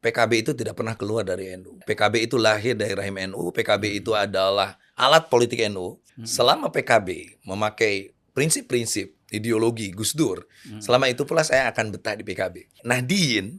PKB itu tidak pernah keluar dari NU. PKB itu lahir dari rahim NU. PKB itu adalah alat politik NU. Selama PKB memakai prinsip-prinsip ideologi Gus Dur, selama itu pula saya akan betah di PKB. Nahdien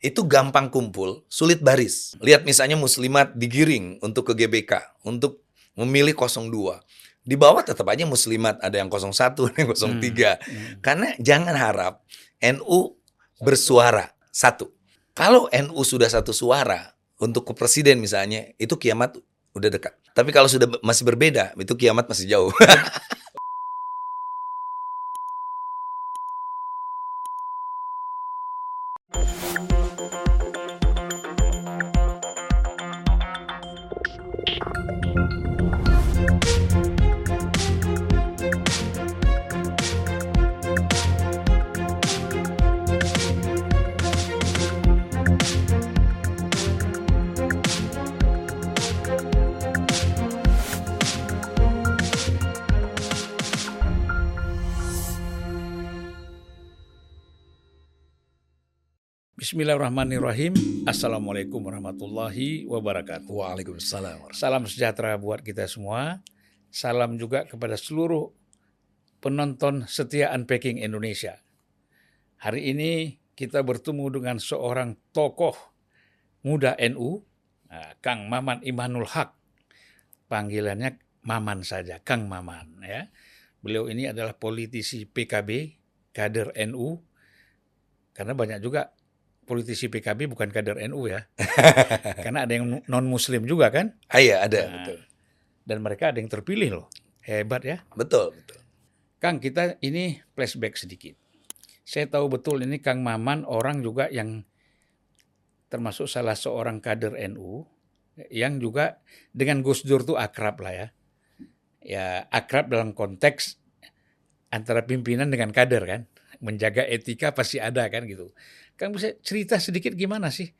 itu gampang kumpul, sulit baris. Lihat misalnya muslimat digiring untuk ke GBK, untuk memilih 02. Di bawah tetap aja muslimat, ada yang 01, ada yang 03. Karena jangan harap NU bersuara satu. Kalau NU sudah satu suara untuk ke presiden misalnya, itu kiamat udah dekat. Tapi kalau sudah masih berbeda, itu kiamat masih jauh. Bismillahirrahmanirrahim. Assalamualaikum warahmatullahi wabarakatuh. Waalaikumsalam. Salam sejahtera buat kita semua. Salam juga kepada seluruh penonton setia Unpacking Indonesia. Hari ini kita bertemu dengan seorang tokoh muda NU, nah, Kang Maman Imanul Haq. Panggilannya Maman saja, Kang Maman. Ya. Beliau ini adalah politisi PKB, kader NU, karena banyak juga politisi PKB bukan kader NU ya. Karena ada yang non muslim juga kan? Ah, iya, ada, Nah, betul. Dan mereka ada yang terpilih loh. Hebat ya. Betul, betul. Kang, kita ini flashback sedikit. Saya tahu betul ini Kang Maman orang juga yang termasuk salah seorang kader NU yang juga dengan Gus Dur tuh akrab lah ya. Ya akrab dalam konteks antara pimpinan dengan kader kan. Menjaga etika pasti ada kan gitu. Kang bisa cerita sedikit gimana sih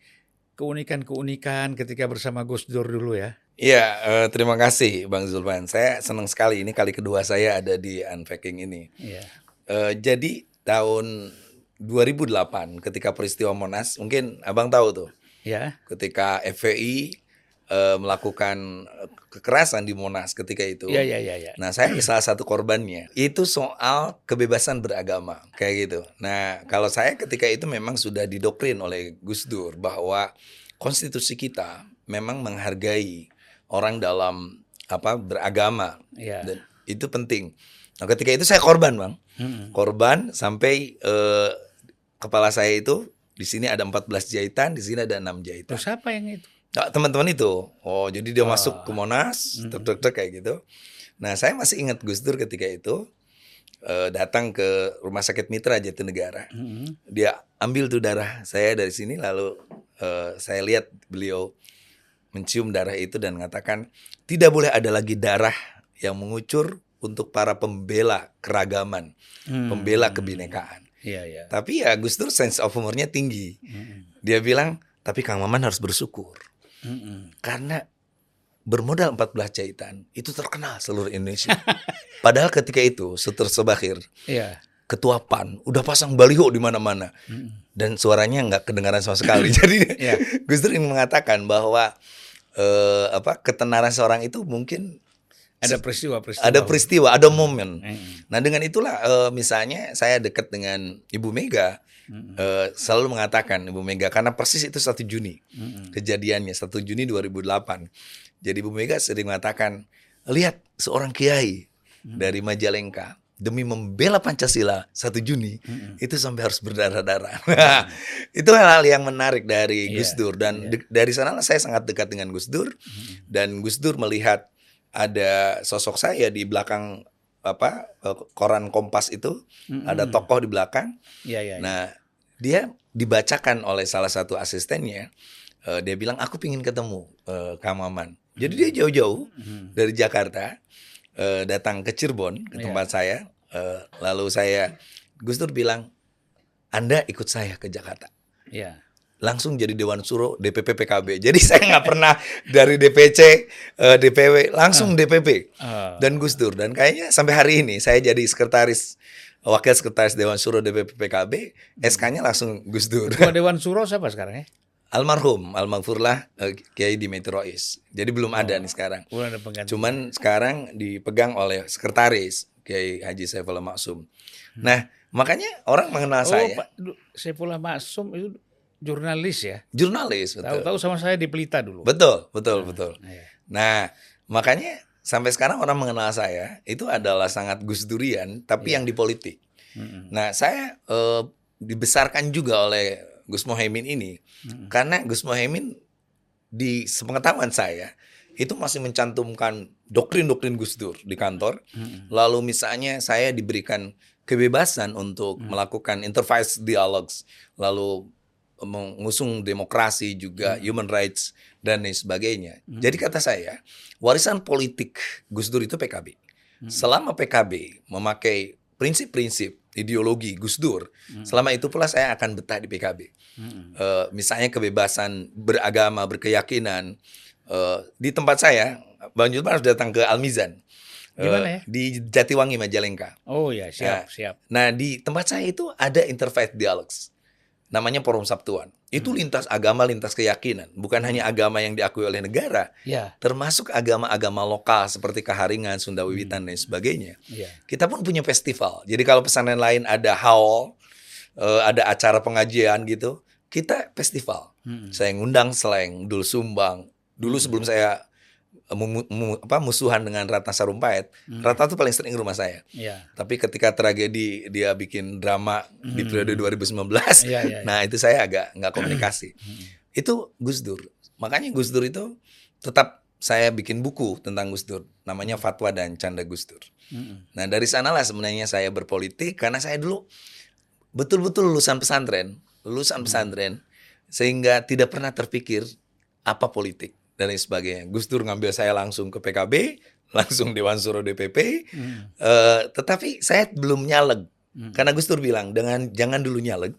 keunikan-keunikan ketika bersama Gus Dur dulu ya? Iya, eh, terima kasih Bang Zulfan. Saya senang sekali ini kali kedua saya ada di Unpacking ini. Iya. Eh, jadi tahun 2008 ketika peristiwa Monas, mungkin Abang tahu tuh, Ya. ketika FPI eh, melakukan eh, kekerasan di Monas ketika itu. Iya, iya, iya, iya. Nah, saya salah satu korbannya. Itu soal kebebasan beragama, kayak gitu. Nah, kalau saya ketika itu memang sudah didoktrin oleh Gus Dur bahwa konstitusi kita memang menghargai orang dalam apa beragama Iya. dan itu penting. Nah, ketika itu saya korban, Bang. Mm-mm. Korban sampai eh, kepala saya itu di sini ada 14 jahitan, di sini ada 6 jahitan. Terus siapa yang itu? Nah, teman-teman itu. Oh, jadi dia Oh. masuk ke Monas, Hmm. tek tek tek kayak gitu. Nah, saya masih ingat Gus Dur ketika itu eh, datang ke Rumah Sakit Mitra Jatinegara. Mm-mm. Dia ambil tuh darah saya dari sini lalu eh, saya lihat beliau mencium darah itu dan mengatakan tidak boleh ada lagi darah yang mengucur untuk para pembela keragaman, Hmm. pembela kebinekaan. Iya, iya. Tapi ya Gus Dur sense of humornya tinggi. Mm-mm. Dia bilang, tapi Kang Maman harus bersyukur. Mm-mm. karena bermodal 14 jahitan itu terkenal seluruh Indonesia. Padahal ketika itu Suter Sebakhir Iya. ketua PAN udah pasang baliho di mana-mana Mm-mm. dan suaranya nggak kedengaran sama sekali. Jadi Iya. Gus Dur ingin mengatakan bahwa eh, apa ketenaran seorang itu mungkin Ada peristiwa-peristiwa. ada peristiwa, ada momen. Mm-mm. Nah dengan itulah eh, misalnya saya dekat dengan Ibu Mega Mm-mm. eh, selalu mengatakan Ibu Mega karena persis itu 1 Juni Mm-mm. kejadiannya 1 Juni 2008. Jadi Bu Mega sering mengatakan, lihat seorang kiai dari Majalengka demi membela Pancasila 1 Juni Mm-mm. itu sampai harus berdarah-darah. Nah, itu hal-hal yang menarik dari Iya, Gus Dur dan iya. de- dari sana saya sangat dekat dengan Gus Dur dan Gus Dur melihat ada sosok saya di belakang apa eh, koran Kompas itu Mm-mm. ada tokoh di belakang Iya, iya. iya. Nah, dia dibacakan oleh salah satu asistennya. Eh, dia bilang, aku pingin ketemu eh, Kang Maman. Jadi dia jauh-jauh Mm. dari Jakarta eh, datang ke Cirebon ke Iya. tempat saya. Eh, lalu saya, Gus Dur bilang, Anda ikut saya ke Jakarta. Iya. Langsung jadi Dewan Suro DPP PKB. Jadi saya nggak pernah dari DPC, eh, DPW, langsung DPP Ah. dan Gus Dur dan kayaknya sampai hari ini saya jadi sekretaris wakil sekretaris Dewan Suro DPP PKB SK-nya langsung Gus Dur Ketua Dewan Suro siapa sekarang ya? Almarhum, almarfurlah eh, Kiai Dimitri Rois. Jadi belum ada nih sekarang. Belum ada pengganti. Cuman sekarang dipegang oleh sekretaris Kiai Haji Saifullah Maksum. Nah, makanya orang mengenal oh, saya Pak Saifullah Maksum itu jurnalis ya. jurnalis, betul. Tahu-tahu sama saya di Pelita dulu. Betul, betul, betul. Iya. Nah, makanya sampai sekarang orang mengenal saya itu adalah sangat Gus Durian, tapi yang di politik. Mm-mm. Nah, saya eh, dibesarkan juga oleh Gus Mohaimin ini karena Gus Mohaimin di sepengetahuan saya itu masih mencantumkan doktrin-doktrin Gus Dur di kantor. Mm-mm. Lalu misalnya saya diberikan kebebasan untuk melakukan interface dialogues, lalu mengusung demokrasi juga human rights dan lain sebagainya. Jadi kata saya, warisan politik Gus Dur itu PKB. Selama PKB memakai prinsip-prinsip ideologi Gus Dur, selama itu pula saya akan betah di PKB. Mm-mm. Eh, misalnya kebebasan beragama, berkeyakinan. Eh, di tempat saya, Bang Jutman harus datang ke Almizan. Di mana ya? Di Jatiwangi, Majalengka. Oh ya, siap, siap. Nah, di tempat saya itu ada interfaith dialogues. Namanya Forum Sabtuan. Itu lintas agama, lintas keyakinan. Bukan hanya agama yang diakui oleh negara, Ya, termasuk agama-agama lokal seperti Kaharingan, Sunda Wiwitan, dan sebagainya. ya. Kita pun punya festival. Jadi kalau pesantren lain ada haul, eh, ada acara pengajian gitu, kita festival. Mm-mm. Saya ngundang Sleng, Dul Sumbang. Dulu sebelum saya mu- mu- apa, musuhan dengan Ratna Sarumpait, Ratna tuh paling sering ke rumah saya. Ya. Tapi ketika tragedi dia bikin drama di periode 2019, Iya, iya, iya. nah itu saya agak nggak komunikasi. itu Gus Dur. Makanya Gus Dur itu tetap saya bikin buku tentang Gus Dur, namanya Fatwa dan Canda Gus Dur. Mm-mm. Nah dari sanalah sebenarnya saya berpolitik karena saya dulu betul-betul lulusan pesantren, lulusan pesantren, sehingga tidak pernah terpikir apa politik dan lain sebagainya. Gus Dur ngambil saya langsung ke PKB, langsung Dewan Suro DPP, Mm. eh, tetapi saya belum nyaleg Mm. karena Gus Dur bilang dengan jangan dulu nyaleg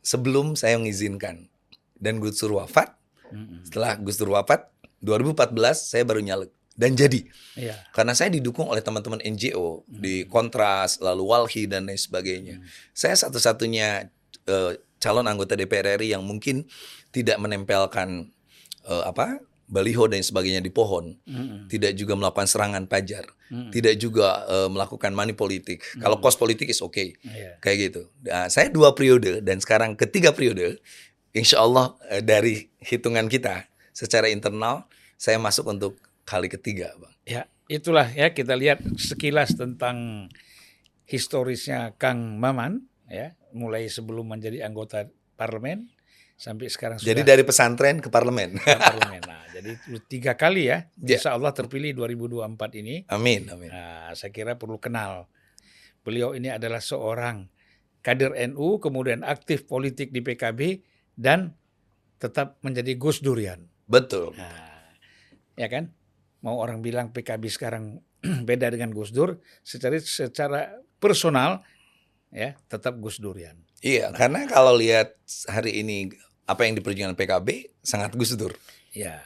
sebelum saya mengizinkan. Dan Gus Dur wafat, Mm-mm. setelah Gus Dur wafat 2014 saya baru nyaleg dan jadi Iya. karena saya didukung oleh teman-teman NGO di Kontras, lalu Walhi dan lain sebagainya. Saya satu-satunya eh, calon anggota DPR RI yang mungkin tidak menempelkan eh, apa baliho dan sebagainya di pohon, Mm-mm. tidak juga melakukan serangan pajar, Mm-mm. tidak juga eh, melakukan money politik. Kalau kos politik is oke, Iya. kayak gitu. Nah, saya dua periode dan sekarang ketiga periode, insya Allah eh, dari hitungan kita secara internal saya masuk untuk kali ketiga, bang. Ya, itulah ya kita lihat sekilas tentang historisnya Kang Maman ya, mulai sebelum menjadi anggota parlemen sampai sekarang Jadi sudah dari pesantren ke parlemen. ke parlemen. Nah, jadi tiga kali ya. Ya. Insya Allah terpilih 2024 ini. Amin, amin. Nah, saya kira perlu kenal. Beliau ini adalah seorang kader NU, kemudian aktif politik di PKB dan tetap menjadi Gus Durian. Betul. Nah, ya kan? Mau orang bilang PKB sekarang beda dengan Gus Dur, secara secara personal ya tetap Gus Durian. Iya, karena kalau lihat hari ini apa yang diperjuangkan PKB sangat Gus Dur. Ya.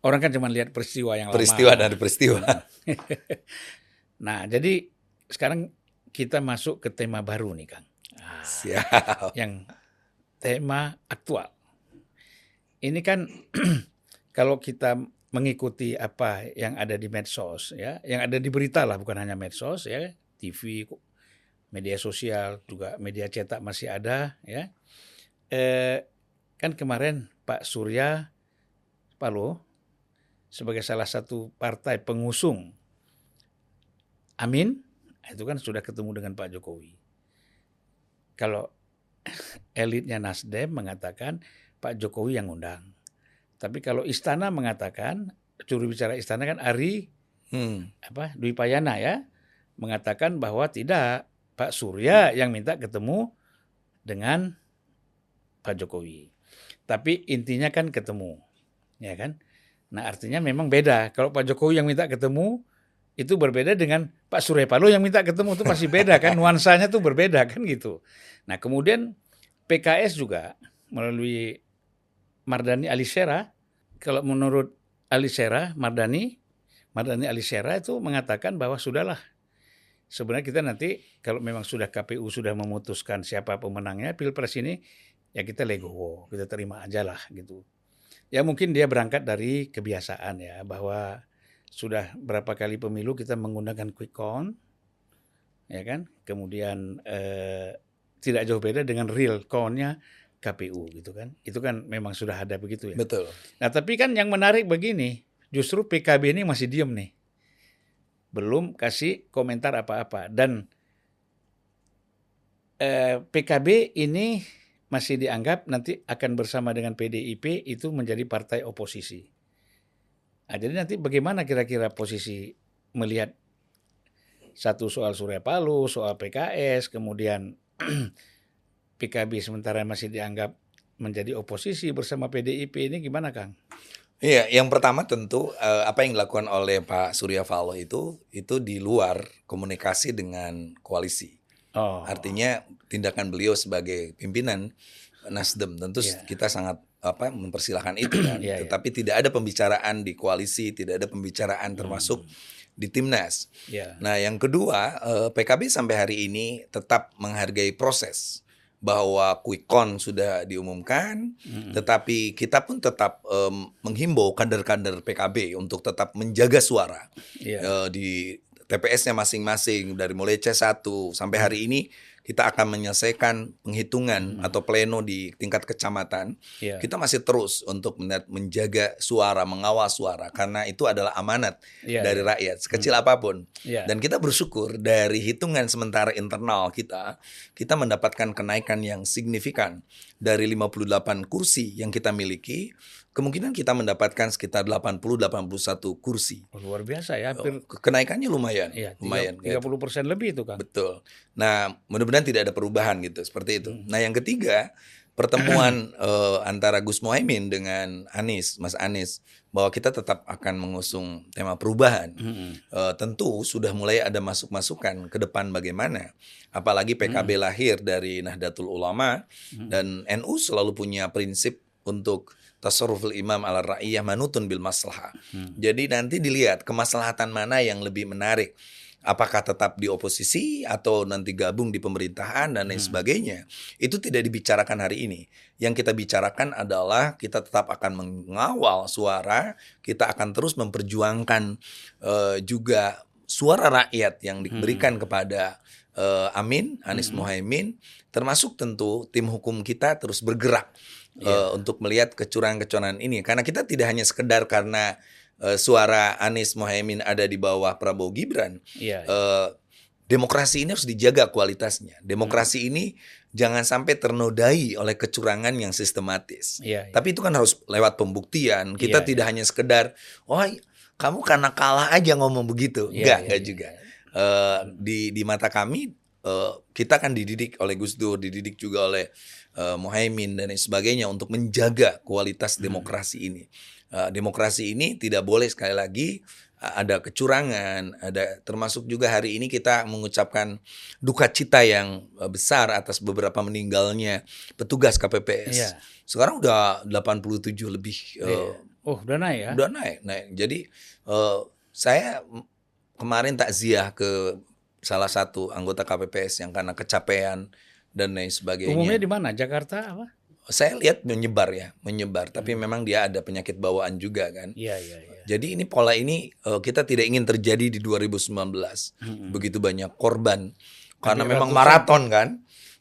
Orang kan cuma lihat peristiwa yang Peristiwa lama. dari peristiwa. Nah, jadi sekarang kita masuk ke tema baru nih, Kang. Nah, Siap. yang tema aktual. Ini kan kalau kita mengikuti apa yang ada di medsos ya, yang ada di berita lah bukan hanya medsos ya, TV, media sosial juga media cetak masih ada ya. Eh, kan kemarin Pak Surya Paloh sebagai salah satu partai pengusung Amin itu kan sudah ketemu dengan Pak Jokowi. Kalau elitnya Nasdem mengatakan Pak Jokowi yang undang. Tapi kalau istana mengatakan juru bicara istana kan Ari Hmm. apa Dwi Payana ya mengatakan bahwa tidak Pak Surya yang minta ketemu dengan Pak Jokowi. Tapi intinya kan ketemu, ya kan? Nah artinya memang beda. Kalau Pak Jokowi yang minta ketemu itu berbeda dengan Pak Surya Paloh yang minta ketemu itu masih beda kan? Nuansanya tuh berbeda kan gitu. Nah kemudian PKS juga melalui Mardani Alisera, kalau menurut Alisera, Mardani, Mardani Alisera itu mengatakan bahwa sudahlah. Sebenarnya kita nanti kalau memang sudah KPU sudah memutuskan siapa pemenangnya Pilpres ini, ya kita legowo, kita terima aja lah gitu. Ya mungkin dia berangkat dari kebiasaan ya bahwa sudah berapa kali pemilu kita menggunakan quick count, ya kan? Kemudian eh, tidak jauh beda dengan real count-nya KPU gitu kan. Itu kan memang sudah ada begitu ya. Betul. Nah tapi kan yang menarik begini, justru PKB ini masih diem nih. Belum kasih komentar apa-apa. Dan eh, PKB ini masih dianggap nanti akan bersama dengan PDIP itu menjadi partai oposisi. Nah, jadi nanti bagaimana kira-kira posisi melihat satu soal Surya Paloh, soal PKS, kemudian PKB sementara masih dianggap menjadi oposisi bersama PDIP ini gimana Kang? Iya, yang pertama tentu uh, apa yang dilakukan oleh Pak Surya Paloh itu itu di luar komunikasi dengan koalisi. Oh. Artinya tindakan beliau sebagai pimpinan Nasdem tentu yeah. kita sangat apa mempersilahkan itu kan. yeah, iya. Tetapi yeah. tidak ada pembicaraan di koalisi, tidak ada pembicaraan hmm. termasuk di timnas. Yeah. Nah, yang kedua, eh, PKB sampai hari ini tetap menghargai proses bahwa quick count sudah diumumkan, hmm. tetapi kita pun tetap um, menghimbau kader-kader PKB untuk tetap menjaga suara yeah. uh, di TPS-nya masing-masing dari mulai C1 sampai hari ini kita akan menyelesaikan penghitungan hmm. atau pleno di tingkat kecamatan. Yeah. Kita masih terus untuk menjaga suara, mengawal suara karena itu adalah amanat yeah, dari yeah. rakyat sekecil hmm. apa pun. Yeah. Dan kita bersyukur dari hitungan sementara internal kita, kita mendapatkan kenaikan yang signifikan dari 58 kursi yang kita miliki kemungkinan kita mendapatkan sekitar 80-81 kursi. Oh, luar biasa ya, hampir oh, kenaikannya lumayan, iya, lumayan. 30 persen lebih itu kan. Betul. Nah, mudah-mudahan tidak ada perubahan gitu, seperti itu. Hmm. Nah, yang ketiga pertemuan uh, antara Gus Mohaimin dengan Anies, Mas Anies, bahwa kita tetap akan mengusung tema perubahan. Hmm. Uh, tentu sudah mulai ada masuk-masukan ke depan bagaimana, apalagi PKB hmm. lahir dari Nahdlatul Ulama hmm. dan NU selalu punya prinsip untuk tasarruful imam ala ra'iyah manutun bil maslahah. Hmm. Jadi nanti dilihat kemaslahatan mana yang lebih menarik. Apakah tetap di oposisi atau nanti gabung di pemerintahan dan lain hmm. sebagainya. Itu tidak dibicarakan hari ini. Yang kita bicarakan adalah kita tetap akan mengawal suara, kita akan terus memperjuangkan uh, juga suara rakyat yang diberikan hmm. kepada uh, Amin, Anies hmm. Mohaimin, termasuk tentu tim hukum kita terus bergerak yeah. uh, untuk melihat kecurangan-kecurangan ini karena kita tidak hanya sekedar karena uh, suara Anies Mohaimin ada di bawah Prabowo Gibran. Yeah, yeah. Uh, demokrasi ini harus dijaga kualitasnya. Demokrasi hmm. ini jangan sampai ternodai oleh kecurangan yang sistematis. Yeah, yeah. Tapi itu kan harus lewat pembuktian. Kita yeah, tidak yeah. hanya sekedar, oh kamu karena kalah aja ngomong begitu. Yeah, enggak, yeah, enggak yeah, juga. Uh, di di mata kami uh, kita kan dididik oleh Gus Dur, dididik juga oleh uh, Mohaimin dan lain sebagainya untuk menjaga kualitas hmm. demokrasi ini. Uh, demokrasi ini tidak boleh sekali lagi uh, ada kecurangan, ada termasuk juga hari ini kita mengucapkan duka cita yang uh, besar atas beberapa meninggalnya petugas KPPS. Yeah. Sekarang udah 87 lebih. Uh, oh, udah naik ya? Udah naik, naik. Jadi uh, saya kemarin takziah ke salah satu anggota KPPS yang karena kecapean dan lain sebagainya. Umumnya di mana? Jakarta apa? Saya lihat menyebar ya, menyebar. Tapi hmm. memang dia ada penyakit bawaan juga kan. Iya, iya, iya. Jadi ini pola ini uh, kita tidak ingin terjadi di 2019. Hmm. Begitu banyak korban. Karena memang maraton kan.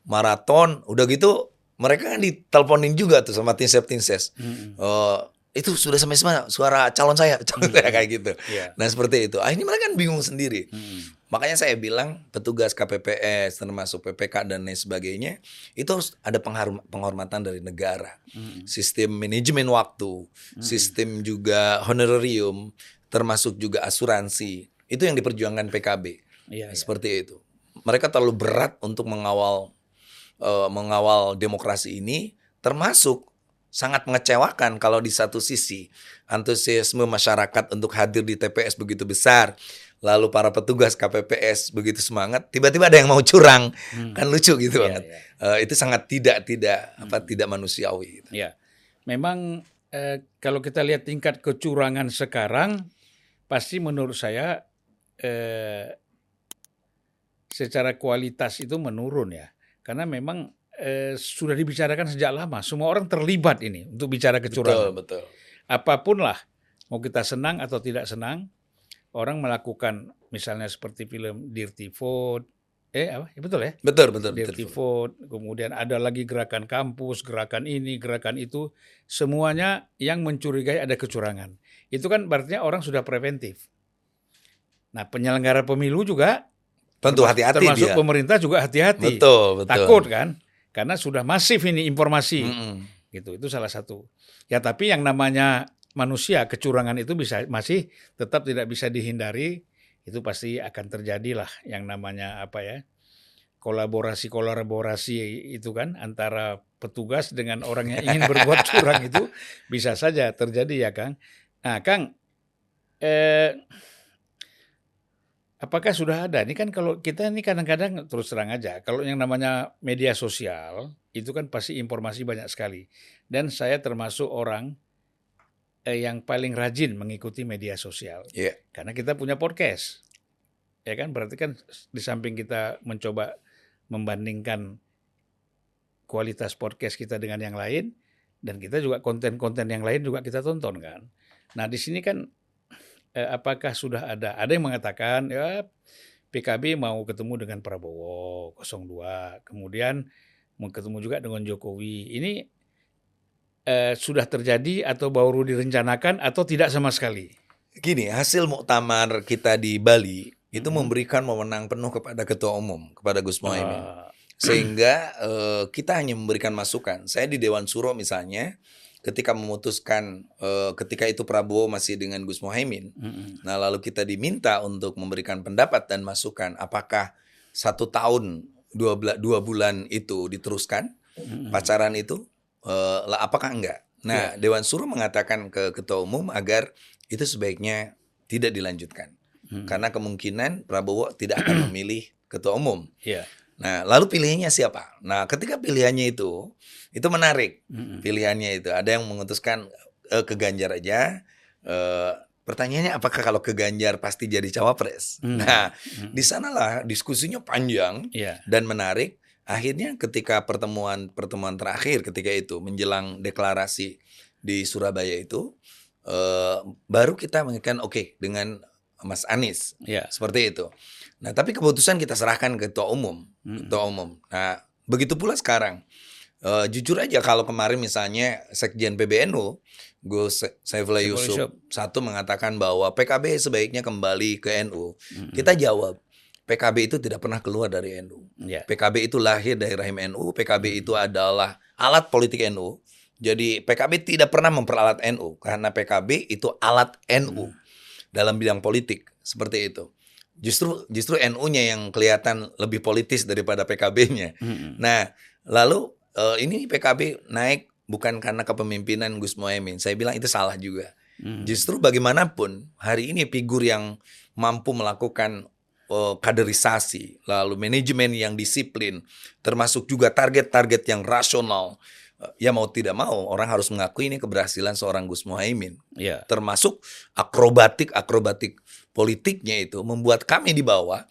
Maraton, udah gitu mereka kan diteleponin juga tuh sama tim ses tim ses. Hmm. Uh, itu sudah sampai semua suara calon saya, calon hmm. saya kayak gitu. Yeah. Nah seperti itu. Akhirnya mereka kan bingung sendiri. Hmm. Makanya saya bilang petugas KPPS termasuk PPK dan lain sebagainya itu harus ada penghormatan dari negara. Hmm. Sistem manajemen waktu, hmm. sistem juga honorarium, termasuk juga asuransi. Itu yang diperjuangkan PKB. Iya, iya. Seperti iya. itu. Mereka terlalu berat untuk mengawal uh, mengawal demokrasi ini termasuk sangat mengecewakan kalau di satu sisi antusiasme masyarakat untuk hadir di TPS begitu besar lalu para petugas KPPS begitu semangat, tiba-tiba ada yang mau curang, hmm. kan lucu gitu yeah, banget. Yeah. Uh, itu sangat tidak tidak hmm. apa tidak manusiawi. Gitu. Yeah. Memang eh, kalau kita lihat tingkat kecurangan sekarang, pasti menurut saya eh, secara kualitas itu menurun ya, karena memang eh, sudah dibicarakan sejak lama. Semua orang terlibat ini untuk bicara Betul, kecurangan. betul. Apa pun lah, mau kita senang atau tidak senang, orang melakukan misalnya seperti film Dirty Vote, eh apa? Ya, betul ya? Betul, betul, betul. Dirty Vote, kemudian ada lagi gerakan kampus, gerakan ini, gerakan itu, semuanya yang mencurigai ada kecurangan. Itu kan berarti orang sudah preventif. Nah, penyelenggara pemilu juga Tentu hati-hati termasuk dia. pemerintah juga hati-hati. Betul, betul. Takut kan? Karena sudah masif ini informasi. Mm-mm. Gitu. Itu salah satu. Ya, tapi yang namanya manusia kecurangan itu bisa masih tetap tidak bisa dihindari. Itu pasti akan terjadilah yang namanya apa ya? kolaborasi-kolaborasi itu kan antara petugas dengan orang yang ingin berbuat curang itu bisa saja terjadi ya Kang. Nah Kang, eh, apakah sudah ada? Ini kan kalau kita ini kadang-kadang terus terang aja, kalau yang namanya media sosial itu kan pasti informasi banyak sekali. Dan saya termasuk orang eh, yang paling rajin mengikuti media sosial. Iya. Karena kita punya podcast. Ya kan berarti kan di samping kita mencoba membandingkan kualitas podcast kita dengan yang lain dan kita juga konten-konten yang lain juga kita tonton kan. Nah, di sini kan eh, apakah sudah ada ada yang mengatakan ya PKB mau ketemu dengan Prabowo 02, kemudian mau ketemu juga dengan Jokowi. Ini eh, sudah terjadi atau baru direncanakan atau tidak sama sekali? Gini, hasil muktamar kita di Bali itu Hmm. memberikan wewenang penuh kepada ketua umum, kepada Gus Mohaimin. Ah, Sehingga eh, kita hanya memberikan masukan. Saya di Dewan Suro misalnya, ketika memutuskan eh, ketika itu Prabowo masih dengan Gus Mohaimin, mm-mm. nah lalu kita diminta untuk memberikan pendapat dan masukan, apakah satu tahun dua, dua bulan itu diteruskan Mm-mm. pacaran itu, eh, lah apakah enggak? Nah, Dewan Suro mengatakan ke ketua umum agar itu sebaiknya tidak dilanjutkan. Mm. Karena kemungkinan Prabowo tidak akan memilih ketua umum. Iya. Nah, lalu pilihannya siapa? Nah, ketika pilihannya itu, itu menarik. Mm-mm. Pilihannya itu ada yang memutuskan eh, ke Ganjar aja. Eh, pertanyaannya apakah kalau ke Ganjar pasti jadi cawapres? Hmm. Nah, Mm. di sanalah diskusinya panjang Iya. dan menarik. Akhirnya ketika pertemuan pertemuan terakhir ketika itu menjelang deklarasi di Surabaya itu eh, baru kita mengingatkan oke dengan Mas Anies Iya. seperti itu. Nah, tapi keputusan kita serahkan ke ketua umum, Mm. ketua umum. Nah, begitu pula sekarang. Eh, jujur aja kalau kemarin misalnya Sekjen PBNU Gus Saifullah Yusuf satu mengatakan bahwa PKB sebaiknya kembali ke NU. Mm-mm. Kita jawab, PKB itu tidak pernah keluar dari NU. Iya. PKB itu lahir dari rahim NU, PKB itu adalah alat politik NU. Jadi PKB tidak pernah memperalat NU karena PKB itu alat NU dalam bidang politik seperti itu. Justru justru NU-nya yang kelihatan lebih politis daripada PKB-nya. Mm-mm. Nah, lalu eh, ini PKB naik bukan karena kepemimpinan Gus Mohaimin. Saya bilang itu salah juga. Mm. Justru bagaimanapun hari ini figur yang mampu melakukan kaderisasi, lalu manajemen yang disiplin, termasuk juga target-target yang rasional. Eh, Ya mau tidak mau orang harus mengakui ini keberhasilan seorang Gus Mohaimin. Iya. Termasuk akrobatik-akrobatik politiknya itu membuat kami di bawah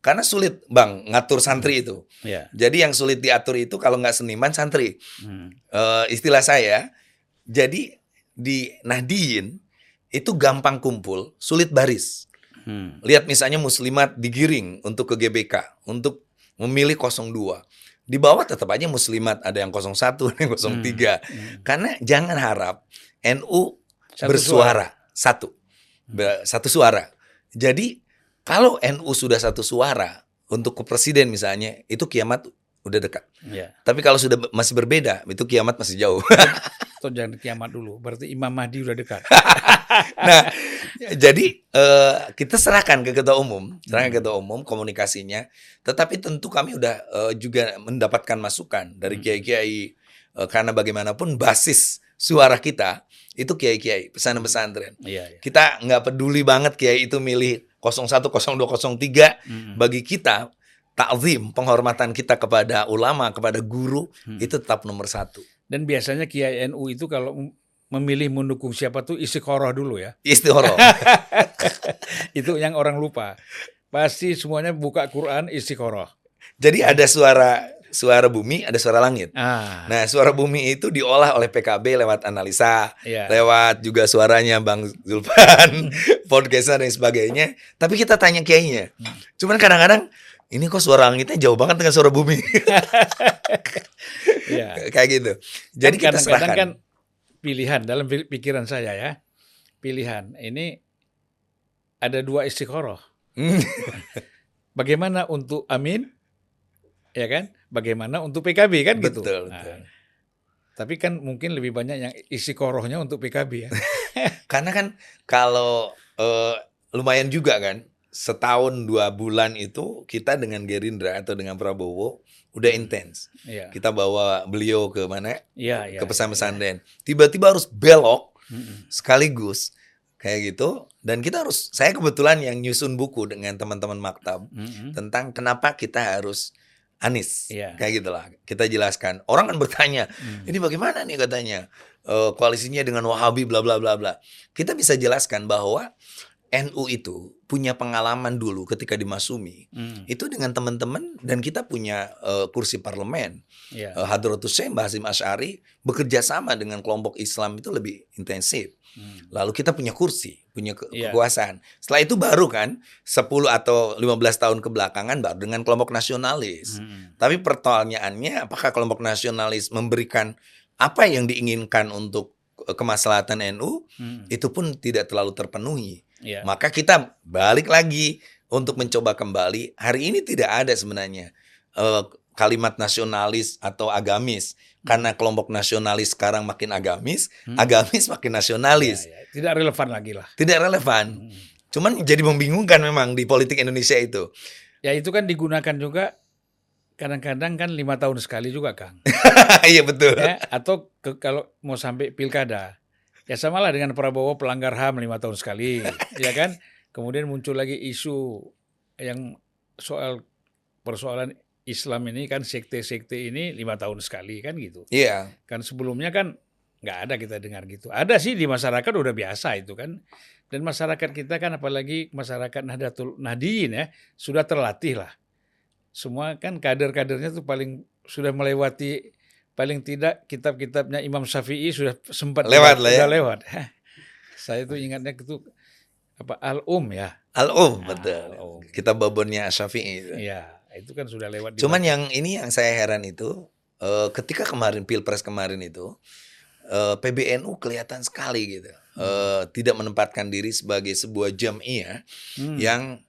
karena sulit bang ngatur santri itu. Iya. Jadi yang sulit diatur itu kalau nggak seniman santri. Mm. Eh, istilah saya, jadi di Nahdien itu gampang kumpul, sulit baris. Mm. Lihat misalnya muslimat digiring untuk ke GBK, untuk memilih 02. Di bawah tetap aja muslimat, ada yang 01, ada yang 03. Mm. Karena jangan harap NU Satu bersuara satu. Be- Satu suara. Jadi kalau NU sudah satu suara untuk ke presiden misalnya, itu kiamat udah dekat. Iya. Tapi kalau sudah masih berbeda, itu kiamat masih jauh. Atau jangan kiamat dulu. Berarti Imam Mahdi udah dekat. nah, jadi eh, kita serahkan ke ketua umum, serahkan ke ketua umum komunikasinya. Tetapi tentu kami udah eh, juga mendapatkan masukan dari Hmm. kiai-kiai eh, karena bagaimanapun basis suara kita itu kiai-kiai pesan pesantren. Iya. iya. Kita nggak peduli banget kiai itu milih 01, 02, 03. Mm. Bagi kita takzim penghormatan kita kepada ulama, kepada guru Hmm. itu tetap nomor satu. Dan biasanya Kiai NU itu kalau memilih mendukung siapa tuh istiqoroh dulu ya. Istihoroh. Itu yang orang lupa. Pasti semuanya buka Quran istiqoroh. Jadi ada suara suara bumi, ada suara langit. Ah, Nah, suara bumi itu diolah oleh PKB lewat analisa, ya. lewat juga suaranya Bang Zulfan, podcastnya dan sebagainya. Tapi kita tanya kiainya. Hmm. Cuman kadang-kadang ini kok suara langitnya jauh banget dengan suara bumi. ya. Kayak gitu. Jadi kita kadang-kadang serahkan. kan pilihan dalam pi- pikiran saya ya. Pilihan ini ada dua istiqoroh. Hmm. Bagaimana untuk Amin? Ya kan? Bagaimana untuk PKB kan gitu. Betul, Nah, betul. tapi kan mungkin lebih banyak yang istiqorohnya untuk PKB ya. Karena kan kalau eh, lumayan juga kan setahun dua bulan itu kita dengan Gerindra atau dengan Prabowo udah intens. Iya. Kita bawa beliau ke mana? Iya, iya. ke pesan pesantren. Tiba-tiba harus belok sekaligus kayak gitu. Dan kita harus, saya kebetulan yang nyusun buku dengan teman-teman maktab Mm-mm. tentang kenapa kita harus Anis, Iya. kayak gitulah. Kita jelaskan. Orang kan bertanya, Mm. ini bagaimana nih katanya Eh, koalisinya dengan Wahabi bla bla bla bla. Kita bisa jelaskan bahwa NU itu punya pengalaman dulu ketika di Masumi Mm. itu dengan teman-teman dan kita punya eh, kursi parlemen Iya. uh, Hadratus Syekh Hasim Asy'ari bekerja sama dengan kelompok Islam itu lebih intensif. Mm. Lalu kita punya kursi, punya ke- Iya. kekuasaan. Setelah itu baru kan 10 atau 15 tahun kebelakangan baru dengan kelompok nasionalis. Mm. Tapi pertanyaannya apakah kelompok nasionalis memberikan apa yang diinginkan untuk eh, kemaslahatan NU Mm. itu pun tidak terlalu terpenuhi. Iya. Maka kita balik lagi untuk mencoba kembali. Hari ini tidak ada sebenarnya eh, kalimat nasionalis atau agamis. Karena kelompok nasionalis sekarang makin agamis, Hmm. agamis makin nasionalis. Iya, iya. Tidak relevan lagi lah. Tidak relevan. Mm. Cuman jadi membingungkan memang di politik Indonesia itu. Ya itu kan digunakan juga kadang-kadang kan lima tahun sekali juga Kang. Iya betul. ya, atau ke- kalau mau sampai pilkada ya samalah dengan Prabowo pelanggar HAM lima tahun sekali ya kan? Kemudian muncul lagi isu yang soal persoalan Islam ini kan sekte-sekte ini lima tahun sekali kan gitu? Iya. kan sebelumnya kan nggak ada kita dengar gitu. Ada sih di masyarakat udah biasa itu kan. Dan masyarakat kita kan apalagi masyarakat Nahdlatul Nahdiyin ya sudah terlatih lah. Semua kan kader-kadernya tuh paling sudah melewati paling tidak kitab-kitabnya Imam Syafi'i sudah sempat Lewat sudah- lah ya. sudah lewat saya tuh ingatnya itu apa al-um ya Al-Um, Ah, betul. Al-Um. Kita babonnya Syafi'i. itu. Iya, itu kan sudah lewat di Cuman yang ini yang saya heran itu eh, ketika kemarin pilpres kemarin itu eh, PBNU kelihatan sekali gitu Eh, tidak menempatkan diri sebagai sebuah jam'iyah Hmm, yang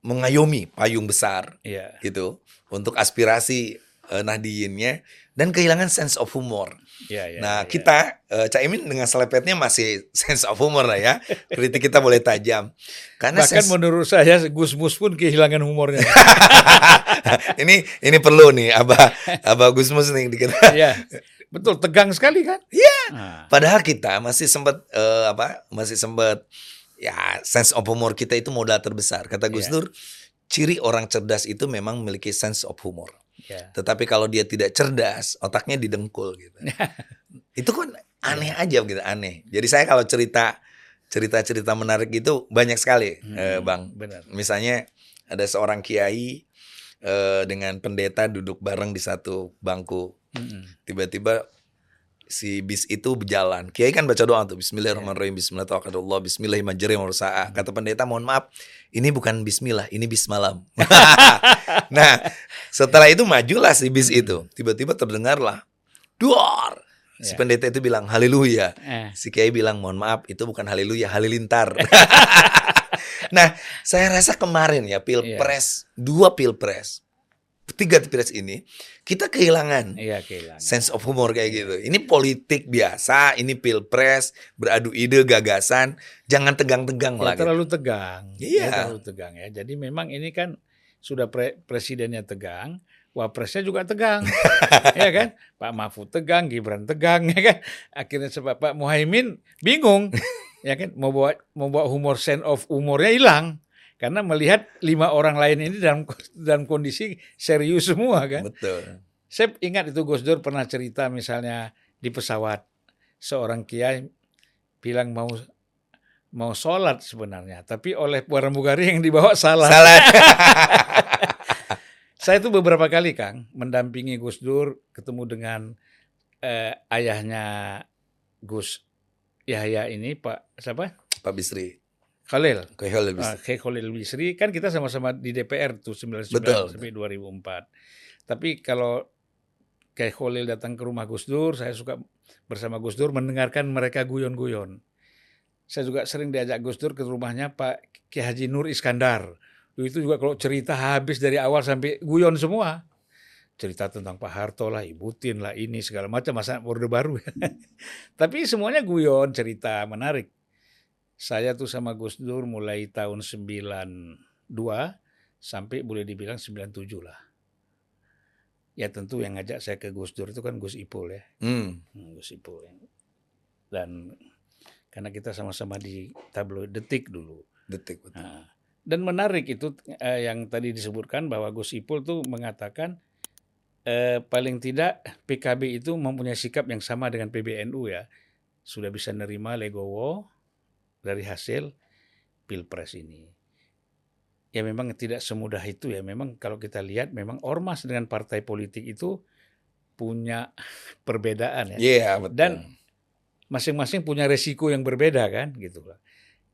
mengayomi payung besar iya. gitu untuk aspirasi eh, Nahdiyinnya dan kehilangan sense of humor. Iya, iya, nah iya. kita eh, Caimin dengan selepetnya masih sense of humor lah ya. Kritik kita boleh tajam karena bahkan sense- menurut saya Gus Mus pun kehilangan humornya. ini ini perlu nih Abah Abah Gusmus nih dikit. Iya. Betul, tegang sekali kan? Iya. Nah, Padahal kita masih sempat eh, apa? Masih sempat ya sense of humor kita itu modal terbesar. Kata Gus Iya. Dur, ciri orang cerdas itu memang memiliki sense of humor. Ya. Tetapi kalau dia tidak cerdas, otaknya didengkul gitu. itu kan aneh aja gitu, aneh. Jadi saya kalau cerita cerita-cerita menarik itu banyak sekali, eh, Hmm, Bang. Benar. Misalnya ada seorang kiai eh, dengan pendeta duduk bareng di satu bangku Mm-mm. tiba-tiba si bis itu berjalan. Kiai kan baca doa tuh Bismillahirrahmanirrahim Bismillahirrahmanirrahim Bismillahirrahmanirrahim Kata pendeta mohon maaf ini bukan Bismillah ini bis malam. nah setelah itu majulah si bis itu tiba-tiba terdengarlah duar. Si Ya. pendeta itu bilang haleluya. Eh, Si Kiai bilang mohon maaf itu bukan haleluya halilintar. nah saya rasa kemarin ya pilpres dua pilpres tiga pilpres ini kita kehilangan iya kehilangan. sense of humor kayak gitu. Ini politik biasa, ini pilpres, beradu ide, gagasan, jangan tegang-tegang Ya, lah. gitu. terlalu tegang. Iya. Ya, terlalu tegang ya. Jadi memang ini kan sudah pre- presidennya tegang, wapresnya juga tegang. ya kan? Pak Mahfud tegang, Gibran tegang ya kan. Akhirnya sebab Pak Muhaimin bingung. ya kan mau bawa mau bawa humor sense of humornya hilang. Karena melihat lima orang lain ini dalam dalam kondisi serius semua kan. Betul. Saya ingat itu Gus Dur pernah cerita misalnya di pesawat seorang kiai bilang mau mau sholat sebenarnya, tapi oleh pramugari yang dibawa salah. Salah. Saya itu beberapa kali Kang mendampingi Gus Dur ketemu dengan eh, ayahnya Gus Yahya ini Pak siapa? Pak Bisri. Khalil. Ke Khalil Bisri. Kiai Khalil Bisri kan kita sama-sama di DPR tuh 99 Betul. sampai 2004. Tapi kalau Kiai Khalil datang ke rumah Gus Dur, saya suka bersama Gus Dur mendengarkan mereka guyon-guyon. Saya juga sering diajak Gus Dur ke rumahnya Pak Kiai Haji Nur Iskandar. Itu juga kalau cerita habis dari awal sampai guyon semua. Cerita tentang Pak Harto lah, Ibu Tin lah, ini segala macam masa Orde Baru. Tapi semuanya guyon, cerita menarik. Saya tuh sama Gus Dur mulai tahun 92 sampai boleh dibilang 97 lah. Ya tentu yang ngajak saya ke Gus Dur itu kan Gus Ipul ya. Hmm. Hmm, Gus Ipul. Dan karena kita sama-sama di tabloid Detik dulu. Detik betul. Nah, dan menarik itu eh, yang tadi disebutkan bahwa Gus Ipul tuh mengatakan eh, paling tidak PKB itu mempunyai sikap yang sama dengan PBNU ya. Sudah bisa nerima legowo dari hasil pilpres ini. Ya memang tidak semudah itu ya. Memang kalau kita lihat memang ormas dengan partai politik itu punya perbedaan ya Iya, betul. Dan masing-masing punya resiko yang berbeda kan gitu lah.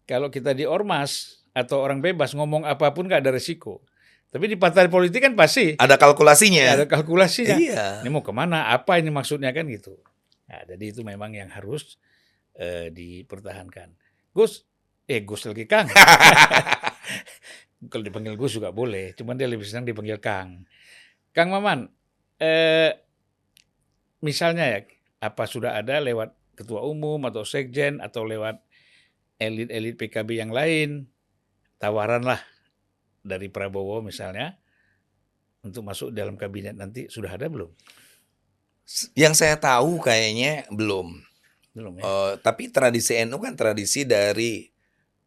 Kalau kita di ormas atau orang bebas ngomong apa pun nggak ada resiko. Tapi di partai politik kan pasti ada kalkulasinya. ada kalkulasinya. Iya. Ini mau ke mana? Apa ini maksudnya kan gitu. Nah, jadi itu memang yang harus eh, dipertahankan. Gus, eh Gus lagi Kang. Kalau dipanggil Gus juga boleh, cuman dia lebih senang dipanggil Kang. Kang Maman, eh, misalnya ya, apa sudah ada lewat ketua umum atau sekjen atau lewat elit-elit PKB yang lain, tawaran lah dari Prabowo misalnya untuk masuk dalam kabinet nanti sudah ada belum? Yang saya tahu kayaknya belum. Belum ya? Eh, tapi tradisi NU kan tradisi dari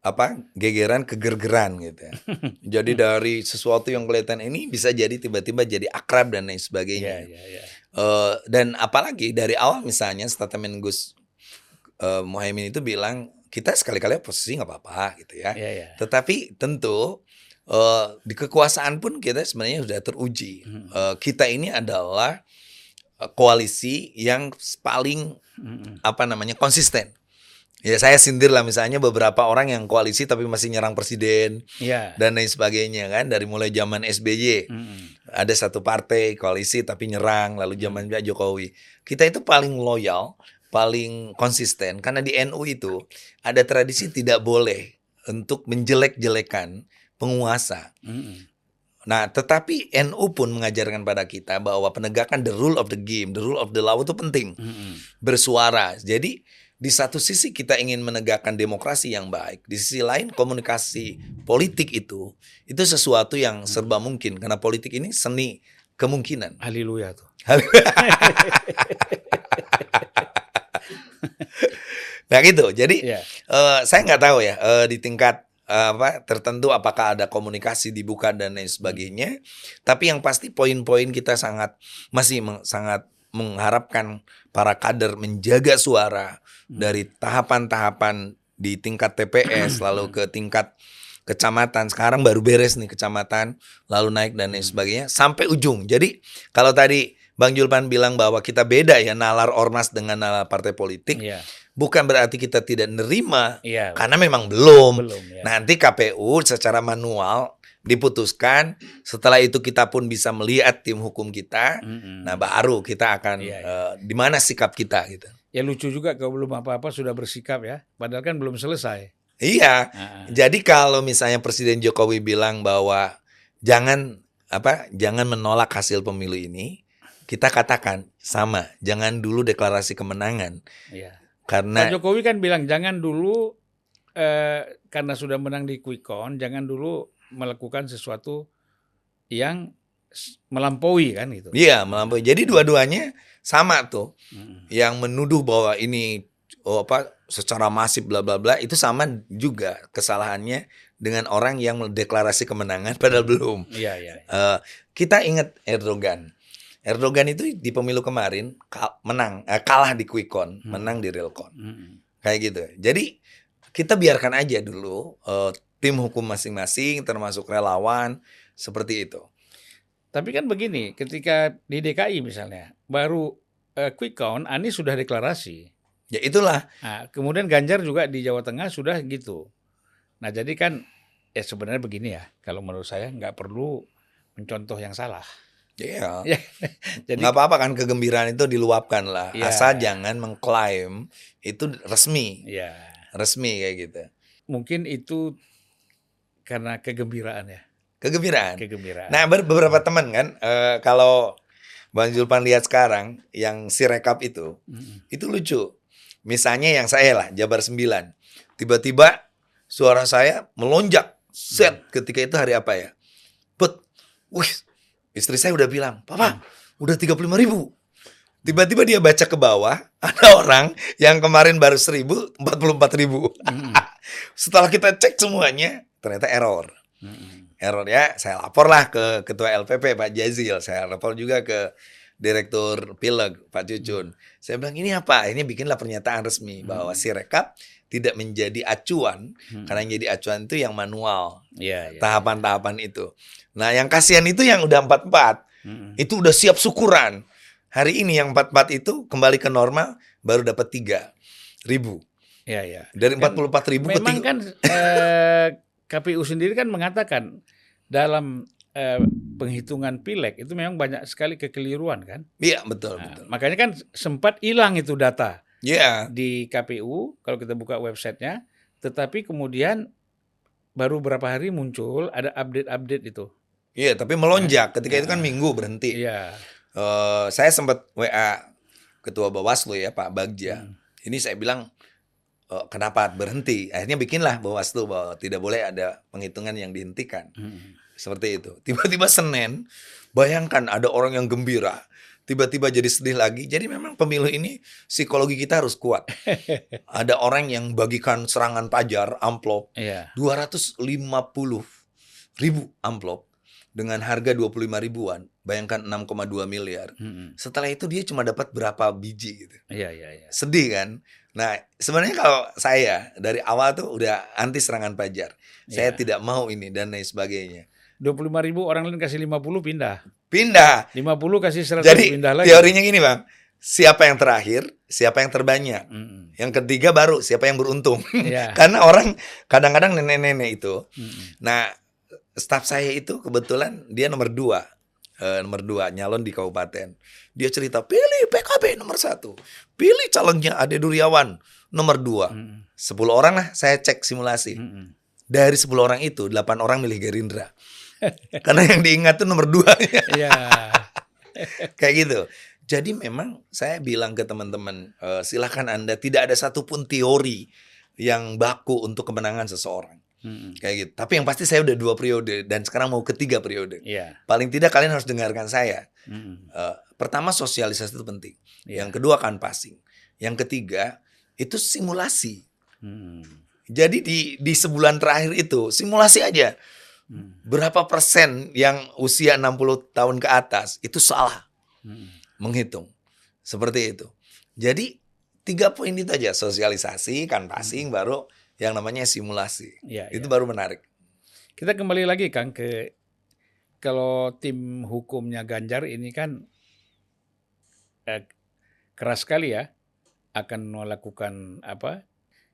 apa gegeran kegergeran gitu ya. jadi dari sesuatu yang kelihatan ini bisa jadi tiba-tiba jadi akrab dan lain sebagainya. iya, iya. Eh, dan apalagi dari awal misalnya statement Gus eh, Muhaimin itu bilang kita sekali-kali posisi nggak apa-apa gitu ya. Iya, iya. Tetapi tentu eh, di kekuasaan pun kita sebenarnya sudah teruji. Hmm. Eh, kita ini adalah koalisi yang paling Mm-mm. apa namanya konsisten. Ya saya sindir lah misalnya beberapa orang yang koalisi tapi masih nyerang presiden Iya. dan lain sebagainya kan dari mulai zaman SBY Mm-mm. ada satu partai koalisi tapi nyerang lalu zaman Pak Jokowi kita itu paling loyal paling konsisten karena di NU itu ada tradisi tidak boleh untuk menjelek-jelekan penguasa Mm-mm. Nah, tetapi NU pun mengajarkan pada kita bahwa penegakan the rule of the game, the rule of the law itu penting. Mm-mm. Bersuara. Jadi, di satu sisi kita ingin menegakkan demokrasi yang baik, di sisi lain komunikasi politik itu itu sesuatu yang serba mungkin karena politik ini seni kemungkinan. Haleluya tuh. Nah, gitu. Jadi, Iya. eh, saya nggak tahu ya eh, di tingkat apa tertentu apakah ada komunikasi dibuka dan lain sebagainya. Tapi yang pasti poin-poin kita sangat masih meng- sangat mengharapkan para kader menjaga suara dari tahapan-tahapan di tingkat TPS lalu ke tingkat kecamatan sekarang baru beres nih kecamatan lalu naik dan lain sebagainya sampai ujung. Jadi kalau tadi Bang Julpan bilang bahwa kita beda ya nalar ormas dengan nalar partai politik, Iya. Bukan berarti kita tidak nerima Iya. karena memang belum. belum ya. Nanti KPU secara manual diputuskan. Setelah itu kita pun bisa melihat tim hukum kita. Mm-mm. Nah, baru kita akan Iya, iya. eh, di mana sikap kita gitu. ya lucu juga kalau belum apa-apa sudah bersikap ya. Padahal kan belum selesai. Iya. Ah, Jadi kalau misalnya Presiden Jokowi bilang bahwa jangan apa? Jangan menolak hasil pemilu ini, kita katakan sama, jangan dulu deklarasi kemenangan Iya. Karena Pak Jokowi kan bilang jangan dulu eh, karena sudah menang di quick count, jangan dulu melakukan sesuatu yang melampaui kan gitu. Iya melampaui. Jadi dua-duanya sama tuh. Mm-mm. Yang menuduh bahwa ini oh apa secara masif bla bla bla itu sama juga kesalahannya dengan orang yang mendeklarasi kemenangan padahal belum. Iya iya. Eh, kita ingat Erdogan. Erdogan itu di pemilu kemarin kal- menang eh, kalah di quick count, Hmm. menang di real count. Mm-mm. Kayak gitu. Jadi kita biarkan aja dulu eh, tim hukum masing-masing termasuk relawan seperti itu. Tapi kan begini, ketika di DKI misalnya, baru uh, quick count, Anies sudah deklarasi. Ya itulah. Nah, kemudian Ganjar juga di Jawa Tengah sudah gitu. Nah jadi kan ya sebenarnya begini ya, kalau menurut saya nggak perlu mencontoh yang salah. Iya. Ya, Jadi nggak apa-apa kan kegembiraan itu diluapkan lah. Ya. Asal jangan mengklaim itu resmi. ya Resmi kayak gitu. mungkin itu karena kegembiraan ya, Kegembiraan. kegembiraan. Nah, ber- beberapa teman kan eh, kalau Bang Julpan lihat sekarang yang si rekap itu, Mm-mm. itu lucu. Misalnya yang saya lah, Jabar 9. Tiba-tiba suara saya melonjak. Set ketika itu hari apa ya? Put. Wih, istri saya udah bilang, "Papa, udah 35 ribu." Tiba-tiba dia baca ke bawah, ada orang yang kemarin baru 1000, 44 ribu. Mm-mm. Setelah kita cek semuanya, ternyata error. Mm-mm. error ya saya laporlah ke ketua LPP Pak Jazil saya lapor juga ke direktur Pileg Pak Cucun saya bilang ini apa ini bikinlah pernyataan resmi bahwa si rekap tidak menjadi acuan Hmm. karena yang jadi acuan itu yang manual Iya, iya. tahapan-tahapan itu nah yang kasihan itu yang udah 44 Mm-mm. itu udah siap syukuran hari ini yang 44 itu kembali ke normal baru dapat tiga ribu Iya, iya. dari Kan 44 ribu ke Memang tiga- kan eh, KPU sendiri kan mengatakan dalam eh, penghitungan pileg itu memang banyak sekali kekeliruan kan. iya betul Nah, betul makanya kan sempat hilang itu data Iya di KPU kalau kita buka websitenya, tetapi kemudian baru berapa hari muncul ada update-update itu. Iya, tapi melonjak. Ketika itu kan Nah. minggu berhenti. Iya. Eh, saya sempat WA Ketua Bawaslu ya Pak Bagja. Hmm. Ini saya bilang eh, kenapa berhenti? Akhirnya bikinlah Bawaslu bahwa tidak boleh ada penghitungan yang dihentikan. Mm. Seperti itu. Tiba-tiba Senin, bayangkan ada orang yang gembira. Tiba-tiba jadi sedih lagi. Jadi memang pemilu ini psikologi kita harus kuat. ada orang yang bagikan serangan pajar, amplop, Iya. 250 ribu amplop dengan harga 25 ribuan, bayangkan 6,2 miliar. Mm-mm. Setelah itu dia cuma dapat berapa biji gitu. Iya, iya, iya. Sedih kan? Nah, sebenarnya kalau saya dari awal tuh udah anti serangan pajar. Saya Iya. tidak mau ini dan lain sebagainya. 25 ribu orang lain kasih 50 pindah. Pindah. 50 kasih 100 Jadi pindah lagi. teorinya gini, Bang. Siapa yang terakhir, siapa yang terbanyak. Mm-mm. Yang ketiga baru siapa yang beruntung. Iya. Karena orang kadang-kadang nenek-nenek itu Mm-mm. Nah, staf saya itu kebetulan dia nomor dua, Eh, nomor dua nyalon di kabupaten. Dia cerita pilih PKB nomor satu, pilih calonnya Ade Duryawan nomor dua. Mm-mm. Sepuluh orang lah saya cek simulasi. Mm-mm. Dari sepuluh orang itu delapan orang milih Gerindra. Karena yang diingat tuh nomor dua Iya. kayak gitu. Jadi memang saya bilang ke teman-teman, eh, silahkan anda tidak ada satupun teori yang baku untuk kemenangan seseorang Mm-mm. kayak gitu. Tapi yang pasti saya udah dua periode dan sekarang mau ketiga periode. Iya. Paling tidak kalian harus dengarkan saya. Eh, pertama sosialisasi itu penting. Iya. Yang kedua kan passing. Yang ketiga itu simulasi. Mm-mm. Jadi di di sebulan terakhir itu simulasi aja. Mm. Berapa persen yang usia 60 tahun ke atas itu salah Mm-mm. menghitung. Seperti itu. Jadi tiga poin itu aja sosialisasi kan passing baru yang namanya simulasi. Iya, Itu iya. baru menarik. Kita kembali lagi Kang ke kalau tim hukumnya Ganjar ini kan eh, keras sekali ya akan melakukan apa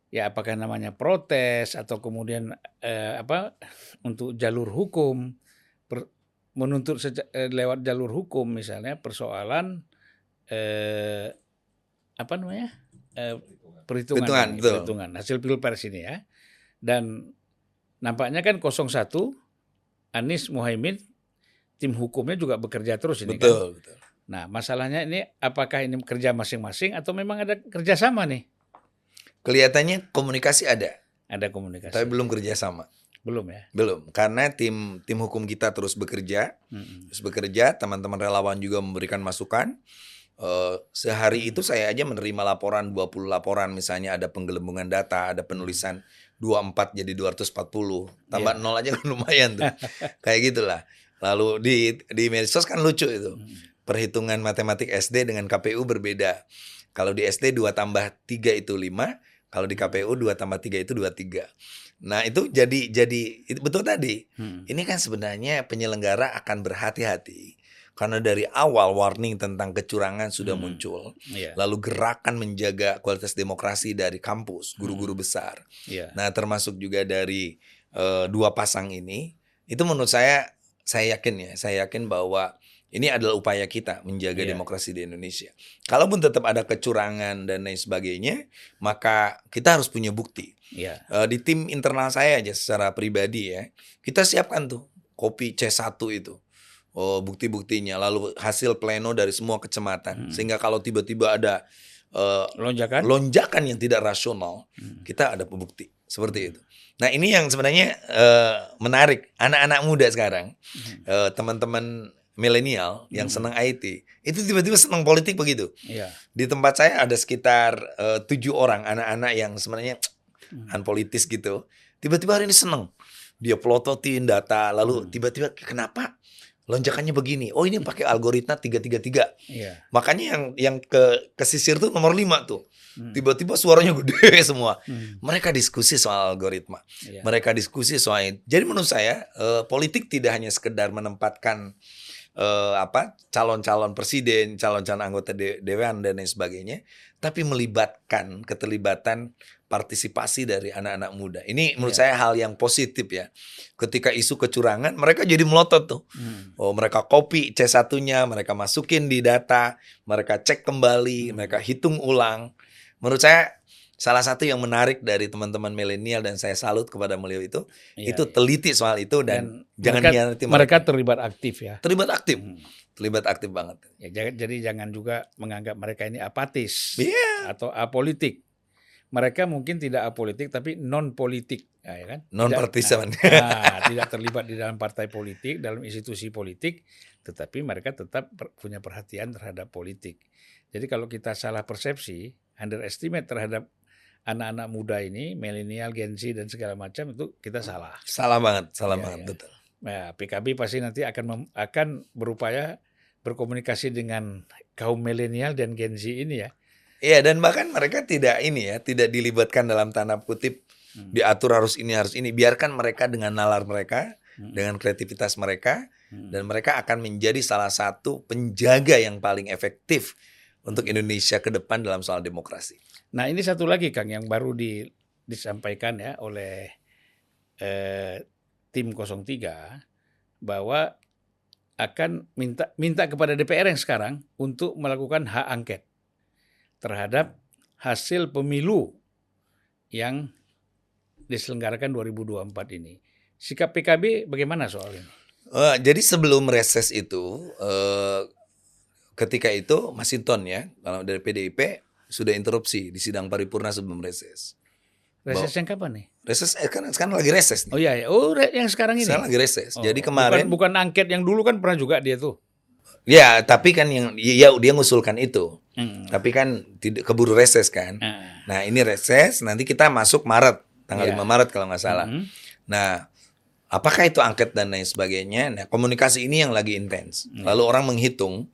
ya apakah namanya protes atau kemudian eh, apa untuk jalur hukum per- menuntut seja- eh, lewat jalur hukum misalnya persoalan eh, apa namanya eh, perhitungan Perhitungan, ini, perhitungan hasil pilpres ini ya dan nampaknya kan 01 Anies Muhaimin tim hukumnya juga bekerja terus ini kan. Betul, betul. Nah, masalahnya ini apakah ini kerja masing-masing atau memang ada kerjasama nih? Kelihatannya komunikasi ada, Ada komunikasi. tapi belum kerjasama. belum ya. Belum, karena tim tim hukum kita terus bekerja, Mm-mm. terus bekerja. Teman-teman relawan juga memberikan masukan. Eh, sehari itu saya aja menerima laporan 20 laporan, misalnya ada penggelembungan data, ada penulisan 24 jadi 240, tambah Iya. nol aja kan lumayan tuh, kayak gitulah. Lalu di di medsos kan lucu itu, Mm. perhitungan matematik SD dengan KPU berbeda. Kalau di SD 2 tambah 3 itu 5, Kalau di KPU 2 tambah 3 itu 23. Nah itu jadi jadi itu betul tadi. Hmm. Ini kan sebenarnya penyelenggara akan berhati-hati karena dari awal warning tentang kecurangan sudah Hmm. muncul. Iya. Lalu gerakan menjaga kualitas demokrasi dari kampus, guru-guru besar. Iya. Nah, termasuk juga dari eh, dua pasang ini, itu menurut saya saya yakin ya, saya yakin bahwa ini adalah upaya kita menjaga Iya. demokrasi di Indonesia. Kalaupun tetap ada kecurangan dan lain sebagainya, maka kita harus punya bukti. Iya. Eh, di tim internal saya aja secara pribadi ya, kita siapkan tuh kopi C1 itu. Oh, bukti-buktinya lalu hasil pleno dari semua kecamatan Hmm. sehingga kalau tiba-tiba ada eh, Lonjakan? lonjakan yang tidak rasional, Hmm. kita ada pembukti seperti itu. Nah, ini yang sebenarnya eh, menarik anak-anak muda sekarang, Hmm. eh, teman-teman milenial yang Hmm. senang IT, itu tiba-tiba senang politik begitu. Iya. Di tempat saya ada sekitar eh, tujuh orang anak-anak yang sebenarnya Hmm. unpolitis gitu. Tiba-tiba hari ini seneng. Dia pelototin data, lalu Hmm. tiba-tiba kenapa lonjakannya begini? Oh ini pakai algoritma 333. Iya. Makanya yang yang ke kesisir tuh nomor 5 tuh. Hmm. Tiba-tiba suaranya gede semua. Hmm. Mereka diskusi soal algoritma. Iya. Mereka diskusi soal Jadi menurut saya eh, politik tidak hanya sekedar menempatkan eh, apa calon-calon presiden, calon-calon anggota de- dewan dan lain sebagainya, tapi melibatkan keterlibatan partisipasi dari anak-anak muda. Ini menurut Iya. saya hal yang positif ya. Ketika isu kecurangan, mereka jadi melotot tuh. Hmm. Oh, mereka copy C1-nya, mereka masukin di data, mereka cek kembali, mereka hitung ulang. Menurut saya salah satu yang menarik dari teman-teman milenial dan saya salut kepada beliau itu, Iya, itu iya. teliti soal itu dan, jangan mereka, hianati mereka terlibat aktif ya. terlibat aktif, Hmm. terlibat aktif banget. Ya, jadi jangan juga menganggap mereka ini apatis Iya. atau apolitik. Mereka mungkin tidak apolitik tapi non politik, ya ya kan? Non Tidak- partisan. Nah, nah, tidak terlibat di dalam partai politik, dalam institusi politik, tetapi mereka tetap per- punya perhatian terhadap politik. Jadi kalau kita salah persepsi, underestimate terhadap anak-anak muda ini, milenial, Gen Z dan segala macam itu kita salah. Salah banget, salah Iya, banget, iya. betul. Nah, PKB pasti nanti akan mem- akan berupaya berkomunikasi dengan kaum milenial dan Gen Z ini ya. Iya dan bahkan mereka tidak ini ya, tidak dilibatkan dalam tanda kutip Hmm. diatur harus ini harus ini. Biarkan mereka dengan nalar mereka, Hmm. dengan kreativitas mereka, Hmm. dan mereka akan menjadi salah satu penjaga yang paling efektif untuk Indonesia ke depan dalam soal demokrasi. Nah ini satu lagi Kang yang baru di, disampaikan ya oleh eh, tim 03 bahwa akan minta minta kepada DPR yang sekarang untuk melakukan hak angket terhadap hasil pemilu yang diselenggarakan 2024 ini. Sikap PKB bagaimana soal ini? Eh, jadi sebelum reses itu, eh, ketika itu Masinton ya, kalau dari PDIP sudah interupsi di sidang paripurna sebelum reses. Reses yang kapan nih? Reses eh, kan sekarang lagi reses nih. Oh iya, iya. oh re- yang sekarang ini. Sekarang lagi reses. Oh, Jadi kemarin bukan, bukan angket yang dulu kan pernah juga dia tuh. ya, tapi kan yang ya dia ngusulkan itu. Hmm. Tapi kan tidak keburu reses kan. Ah. Nah, ini reses nanti kita masuk Maret, tanggal Iya. 5 Maret kalau nggak salah. Mhm. Nah, apakah itu angket dan lain sebagainya? Nah, komunikasi ini yang lagi intens. Hmm. Lalu orang menghitung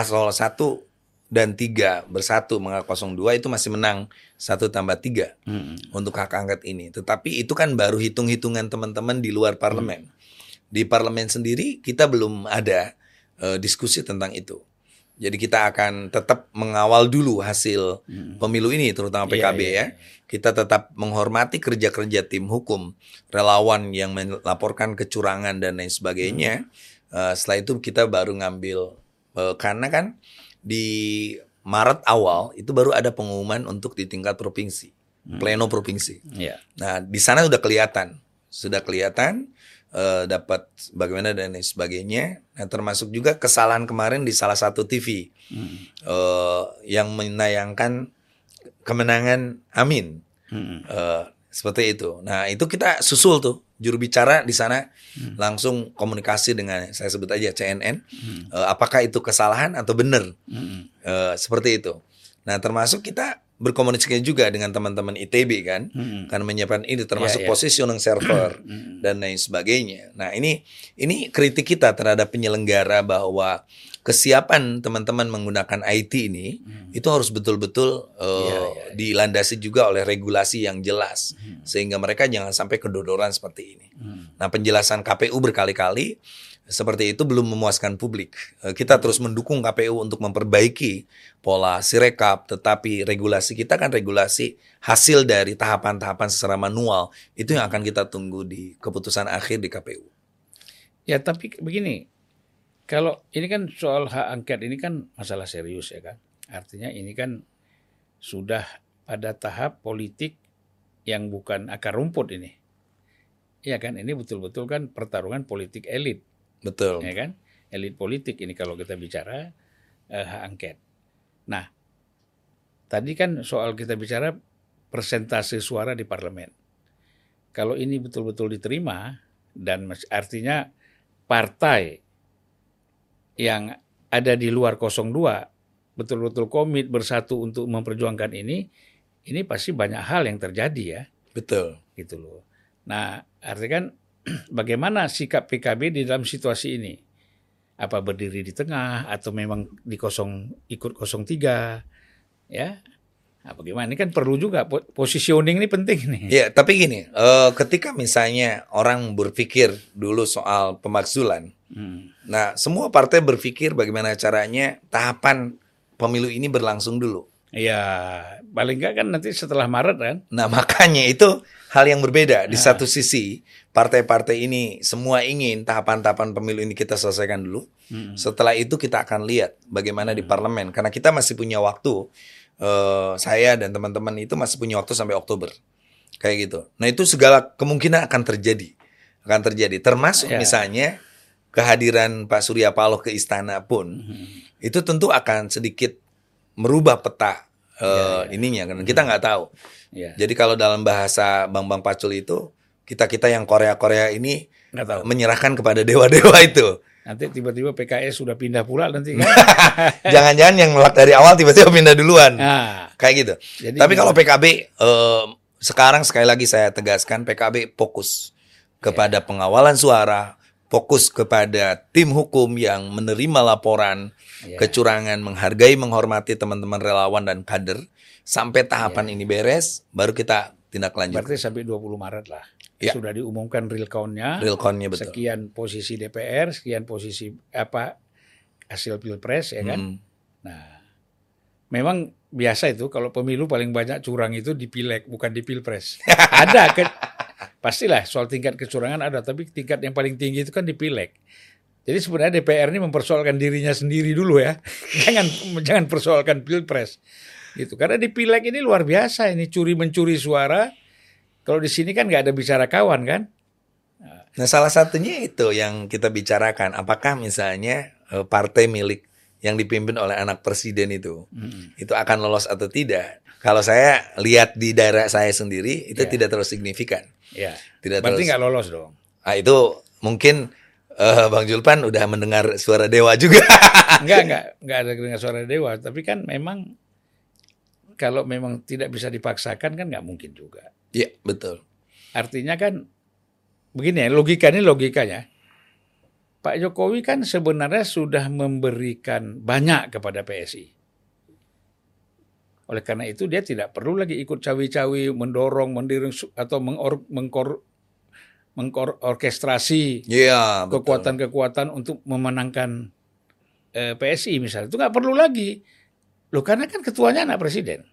kalau satu dan tiga bersatu mengapa 02 itu masih menang satu tambah tiga Mhm. untuk hak angket ini. Tetapi itu kan baru hitung-hitungan teman-teman di luar parlemen. Di parlemen sendiri kita belum ada eh, diskusi tentang itu. Jadi kita akan tetap mengawal dulu hasil Mhm. pemilu ini, terutama Iya, PKB iya, ya. iya. Kita tetap menghormati kerja-kerja tim hukum, relawan yang melaporkan kecurangan dan lain sebagainya. Eh, setelah itu kita baru ngambil eh, karena kan di Maret awal itu baru ada pengumuman untuk di tingkat provinsi, pleno provinsi. Iya. Nah, di sana sudah kelihatan, sudah kelihatan eh, dapat bagaimana dan lain sebagainya. Nah, termasuk juga kesalahan kemarin di salah satu TV Mhm. eh, yang menayangkan kemenangan Amin Mhm. Seperti itu. Nah, itu kita susul tuh juru bicara di sana Hmm. langsung komunikasi dengan saya sebut aja CNN. Mhm. Eh, apakah itu kesalahan atau benar? Mhm. Eh, seperti itu. Nah, termasuk kita berkomunikasi juga dengan teman-teman ITB kan, Mhm. karena menyiapkan ini termasuk Iya, iya. positioning server Mhm. dan lain sebagainya. Nah, ini ini kritik kita terhadap penyelenggara bahwa kesiapan teman-teman menggunakan IT ini Hmm. itu harus betul-betul uh, Iya, iya. dilandasi juga oleh regulasi yang jelas Hmm. sehingga mereka jangan sampai kedodoran seperti ini. Hmm. Nah, penjelasan KPU berkali-kali seperti itu belum memuaskan publik. Eh, Kita terus mendukung KPU untuk memperbaiki pola sirekap, tetapi regulasi kita kan regulasi hasil dari tahapan-tahapan secara manual. Itu yang akan kita tunggu di keputusan akhir di KPU. Ya tapi begini, kalau ini kan soal hak angket ini kan masalah serius ya kan. Artinya ini kan sudah pada tahap politik yang bukan akar rumput ini. Ya kan, ini betul-betul kan pertarungan politik elit, Betul. ya kan? Elit politik ini kalau kita bicara eh, hak angket. Nah, tadi kan soal kita bicara persentase suara di parlemen. Kalau ini betul-betul diterima dan artinya partai yang ada di luar 02 betul-betul komit bersatu untuk memperjuangkan ini, ini pasti banyak hal yang terjadi ya, Betul. gitu loh. Nah, artinya kan bagaimana sikap PKB di dalam situasi ini? Apa berdiri di tengah atau memang di kosong ikut 03 ya? Nah, bagaimana? Ini kan perlu juga po- positioning ini penting nih. Ya, tapi gini, eh, ketika misalnya orang berpikir dulu soal pemakzulan, Hmm. nah semua partai berpikir bagaimana caranya tahapan pemilu ini berlangsung dulu. Ya, paling enggak kan nanti setelah Maret kan? Nah, makanya itu hal yang berbeda. Di satu sisi, partai-partai ini semua ingin tahapan-tahapan pemilu ini kita selesaikan dulu. Hmm. Setelah itu kita akan lihat bagaimana di parlemen. Karena kita masih punya waktu, eh, saya dan teman-teman itu masih punya waktu sampai Oktober. Kayak gitu. Nah, itu segala kemungkinan akan terjadi. Akan terjadi. Termasuk Ya. misalnya kehadiran Pak Surya Paloh ke istana pun, itu tentu akan sedikit merubah peta eh, ininya. Kan kita nggak tahu. Ya, Jadi kalau dalam bahasa Bang Bang Pacul itu kita kita yang Korea Korea ini tahu. menyerahkan kepada dewa dewa itu. Nanti tiba-tiba PKS sudah pindah pula nanti kan? Jangan-jangan yang nolak dari awal tiba-tiba pindah duluan. nah, Kayak gitu. jadi Tapi kalau PKB eh, sekarang sekali lagi saya tegaskan PKB fokus kepada pengawalan suara, fokus kepada tim hukum yang menerima laporan Ya. kecurangan, menghargai, menghormati teman-teman relawan dan kader sampai tahapan ini beres, baru kita tindak lanjut. berarti sampai 20 Maret lah. Ya. Sudah diumumkan real count-nya. Real count-nya betul. Sekian posisi DPR, sekian posisi apa hasil pilpres ya kan. Mm. Nah, memang biasa itu kalau pemilu paling banyak curang itu di pileg bukan di pilpres. ada ke, pastilah soal tingkat kecurangan ada, tapi tingkat yang paling tinggi itu kan di pileg. Jadi sebenarnya DPR ini mempersoalkan dirinya sendiri dulu ya, jangan jangan persoalkan pilpres, gitu. Karena di pileg ini luar biasa ini curi mencuri suara. Kalau di sini kan nggak ada bicara kawan kan? Nah, salah satunya itu yang kita bicarakan. Apakah misalnya eh, partai milik yang dipimpin oleh anak presiden itu itu akan lolos atau tidak? Kalau saya lihat di daerah saya sendiri itu Ya. tidak terlalu signifikan. Ya, Tidak berarti nggak lolos dong. Ah, itu mungkin eh, Bang Julpan udah mendengar suara dewa juga. Enggak, enggak, enggak ada dengar suara dewa. Tapi kan memang kalau memang tidak bisa dipaksakan kan nggak mungkin juga. Iya, betul. Artinya kan begini ya, logikanya logikanya. Pak Jokowi kan sebenarnya sudah memberikan banyak kepada PSI. Oleh karena itu dia tidak perlu lagi ikut cawi-cawi, mendorong, mendorong atau mengor, mengkor, mengorkestrasi Iya, betul. kekuatan-kekuatan untuk memenangkan eh, PSI misalnya itu nggak perlu lagi loh karena kan ketuanya anak presiden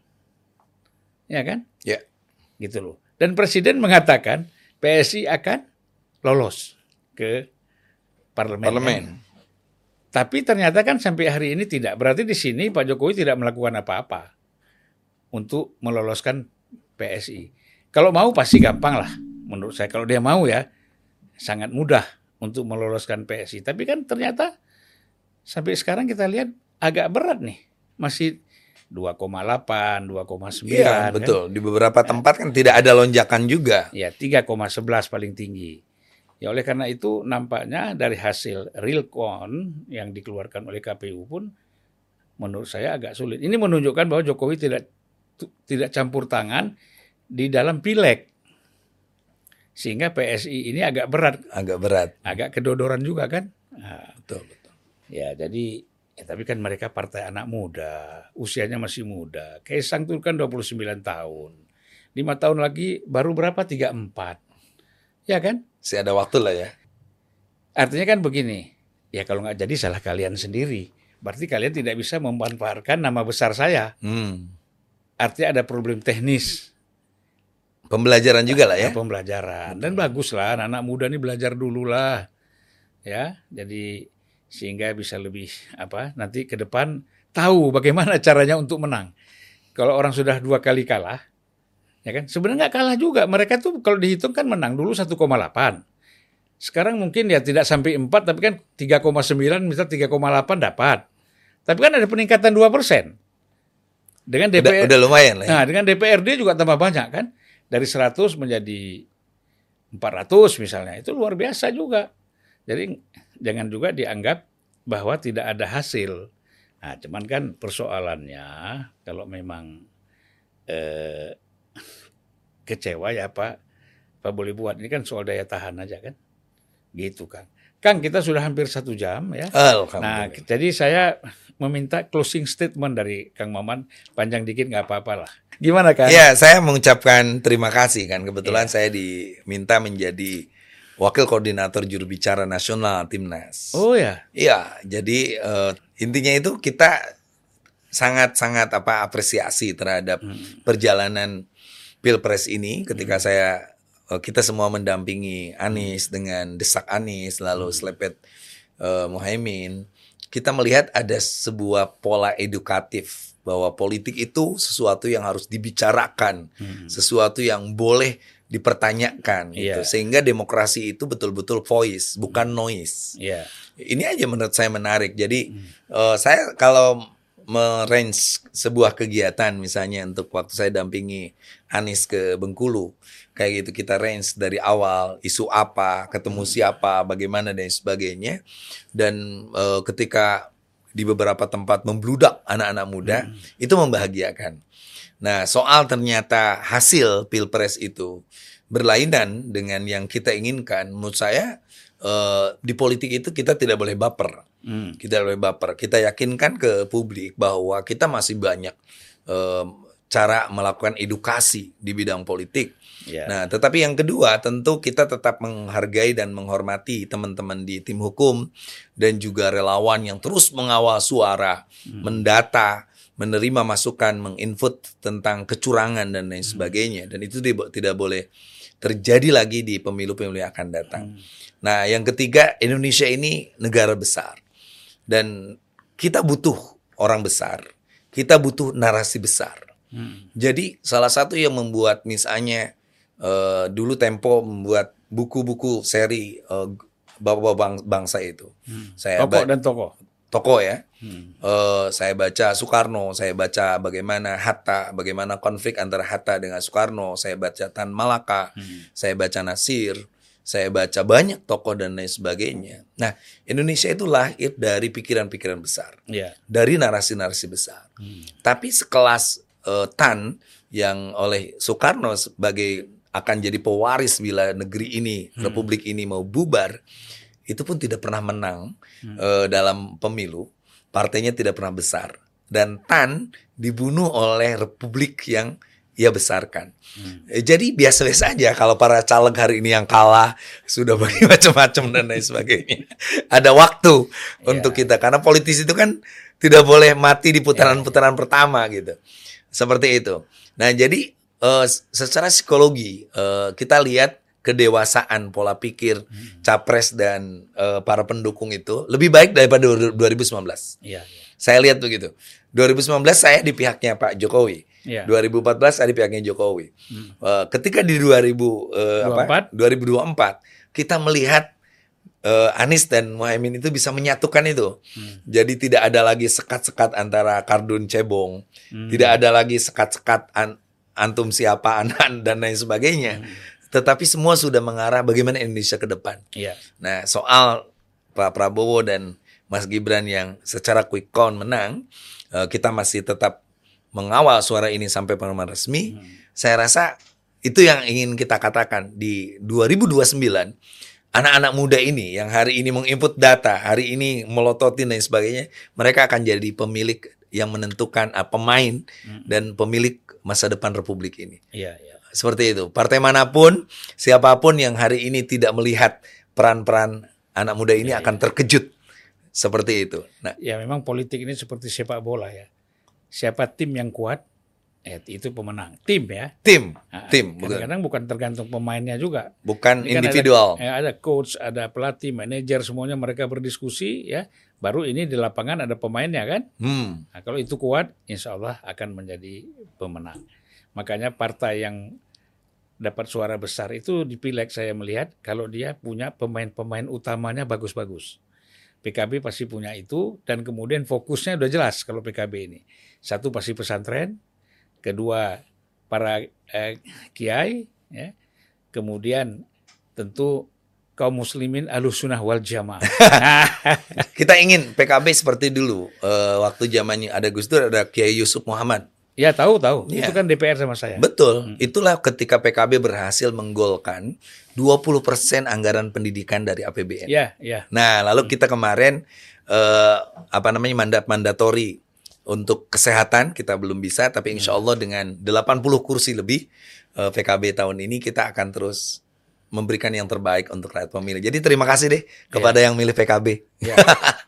ya kan Ya. Gitu loh dan presiden mengatakan PSI akan lolos ke parlemen Parlemen. tapi ternyata kan sampai hari ini tidak berarti di sini Pak Jokowi tidak melakukan apa-apa untuk meloloskan PSI kalau mau pasti gampang lah menurut saya kalau dia mau ya sangat mudah untuk meloloskan PSI. Tapi kan ternyata sampai sekarang kita lihat agak berat nih. Masih 2,8, 2,9. Iya, kan? betul. Di beberapa tempat kan tidak ada lonjakan juga. Ya, 3,11 paling tinggi. Ya oleh karena itu nampaknya dari hasil real count yang dikeluarkan oleh KPU pun menurut saya agak sulit. Ini menunjukkan bahwa Jokowi tidak tidak campur tangan di dalam pileg. Sehingga PSI ini agak berat Agak berat. agak kedodoran juga kan. Nah, Betul, betul. ya jadi Ya, tapi kan mereka partai anak muda, usianya masih muda. Kaisang itu kan 29 tahun. Lima tahun lagi baru berapa? 34. Ya kan? Masih ada waktu lah ya. Artinya kan begini, ya kalau nggak jadi salah kalian sendiri. Berarti kalian tidak bisa memanfaatkan nama besar saya. Hmm. Artinya ada problem teknis. Pembelajaran juga lah ya. Pembelajaran. Dan bagus lah, anak-anak muda ini belajar dulu lah. Ya, jadi sehingga bisa lebih apa nanti ke depan tahu bagaimana caranya untuk menang. Kalau orang sudah dua kali kalah, ya kan sebenarnya nggak kalah juga. Mereka tuh kalau dihitung kan menang dulu 1,8. Sekarang mungkin ya tidak sampai 4 tapi kan 3,9 misal 3,8 dapat. Tapi kan ada peningkatan 2 persen. Dengan DPR, Udah, udah lumayan lah ya. Nah, dengan DPRD juga tambah banyak kan. Dari 100 menjadi 400 misalnya. Itu luar biasa juga. Jadi jangan juga dianggap bahwa tidak ada hasil. Nah, cuman kan persoalannya kalau memang eh, kecewa ya Pak, Pak boleh buat. Ini kan soal daya tahan aja kan. Gitu Kang. Kang kita sudah hampir satu jam ya. Nah, jadi saya meminta closing statement dari Kang Maman. Panjang dikit nggak apa-apa lah. Gimana Kang? Ya, saya mengucapkan terima kasih kan. Kebetulan Iya. saya diminta menjadi wakil koordinator juru bicara nasional Timnas. Oh ya. Iya, jadi eh, intinya itu kita sangat-sangat apa apresiasi terhadap perjalanan pilpres ini ketika saya eh, kita semua mendampingi Anies dengan desak Anies lalu selepet eh, Muhaimin kita melihat ada sebuah pola edukatif bahwa politik itu sesuatu yang harus dibicarakan, sesuatu yang boleh dipertanyakan gitu. Iya. Sehingga demokrasi itu betul-betul voice, bukan noise. Iya. Ini aja menurut saya menarik. Jadi eh, saya kalau merange sebuah kegiatan misalnya untuk waktu saya dampingi Anies ke Bengkulu kayak gitu kita range dari awal isu apa ketemu siapa bagaimana dan sebagainya dan eh, ketika di beberapa tempat membludak anak-anak muda itu membahagiakan nah soal ternyata hasil pilpres itu berlainan dengan yang kita inginkan menurut saya eh, di politik itu kita tidak boleh baper Hmm. kita boleh baper. Kita yakinkan ke publik bahwa kita masih banyak em, cara melakukan edukasi di bidang politik. Ya. Nah, tetapi yang kedua tentu kita tetap menghargai dan menghormati teman-teman di tim hukum dan juga relawan yang terus mengawal suara, mendata, menerima masukan, menginput tentang kecurangan dan lain sebagainya. Dan itu tidak boleh terjadi lagi di pemilu-pemilu yang akan datang. Nah, yang ketiga, Indonesia ini negara besar. Dan kita butuh orang besar. Kita butuh narasi besar. Hmm. Jadi salah satu yang membuat misalnya eh, dulu Tempo membuat buku-buku seri eh, bapak bang- bangsa itu. Saya Tokoh ba- dan tokoh. tokoh ya. Hmm. Eh, saya baca Soekarno, saya baca bagaimana Hatta, bagaimana konflik antara Hatta dengan Soekarno, saya baca Tan Malaka, saya baca Nasir, saya baca banyak tokoh dan lain sebagainya. Nah, Indonesia itu lahir dari pikiran-pikiran besar, Ya. dari narasi-narasi besar. Tapi sekelas eh, Tan yang oleh Soekarno sebagai akan jadi pewaris bila negeri ini, republik ini mau bubar, itu pun tidak pernah menang eh, dalam pemilu. Partainya tidak pernah besar. Dan Tan dibunuh oleh republik yang ia besarkan. Eh, Jadi biasa-biasa aja kalau para caleg hari ini yang kalah sudah bagi macam-macam dan lain sebagainya. Ada waktu untuk kita karena politisi itu kan tidak boleh mati di putaran-putaran pertama gitu. Seperti itu. Nah, jadi eh, secara psikologi eh, kita lihat kedewasaan pola pikir capres dan eh, para pendukung itu lebih baik daripada 2019. Iya. Saya lihat begitu. 2019 saya di pihaknya Pak Jokowi. Iya. 2014 saya di pihaknya Jokowi. Eh, ketika di 2000 eh, apa? 2024 kita melihat eh, Anies dan Muhaimin itu bisa menyatukan itu. Jadi tidak ada lagi sekat-sekat antara kardun cebong, tidak ada lagi sekat-sekat an- antum siapa anan dan lain sebagainya. Tetapi semua sudah mengarah bagaimana Indonesia ke depan. Iya. Nah, soal Pak Prabowo dan Mas Gibran yang secara quick count menang, eh, kita masih tetap mengawal suara ini sampai pengumuman resmi. Saya rasa itu yang ingin kita katakan di 2029 anak-anak muda ini yang hari ini menginput data, hari ini melototin dan sebagainya, mereka akan jadi pemilik yang menentukan uh, pemain dan pemilik masa depan republik ini. Iya, iya. Seperti itu. Partai mana pun, siapa pun yang hari ini tidak melihat peran-peran anak muda ini akan terkejut. Seperti itu. Nah, Ya memang politik ini seperti sepak bola ya. Siapa tim yang kuat, eh, itu pemenang. Tim ya. tim, Nah, tim, Kadang-kadang bukan tergantung pemainnya juga. bukan Ini kan individual. Ada, eh, ada coach, ada pelatih, manajer, semuanya mereka berdiskusi ya. Baru ini di lapangan ada pemainnya kan. Hmm, Nah, kalau itu kuat, insya Allah akan menjadi pemenang. Makanya partai yang dapat suara besar itu di pileg saya melihat kalau dia punya pemain-pemain utamanya bagus-bagus. PKB pasti punya itu dan kemudian fokusnya udah jelas kalau PKB ini. Satu pasti pesantren, kedua para eh, kiai, ya. kemudian tentu kaum muslimin alusunah wal jamaah. kita ingin PKB seperti dulu. Eh, waktu zamannya ada Gus Dur, ada Kiai Yusuf Muhammad. ya tahu tahu, Iya. itu kan DPR sama saya. Betul. Itulah ketika PKB berhasil menggolkan 20% anggaran pendidikan dari APBN. Ya, ya. Nah, lalu kita kemarin eh, apa namanya mandat mandatori untuk kesehatan kita belum bisa, tapi insya Allah dengan 80 kursi lebih eh, PKB tahun ini kita akan terus memberikan yang terbaik untuk rakyat pemilih. Jadi terima kasih deh kepada yang milih PKB. Ya.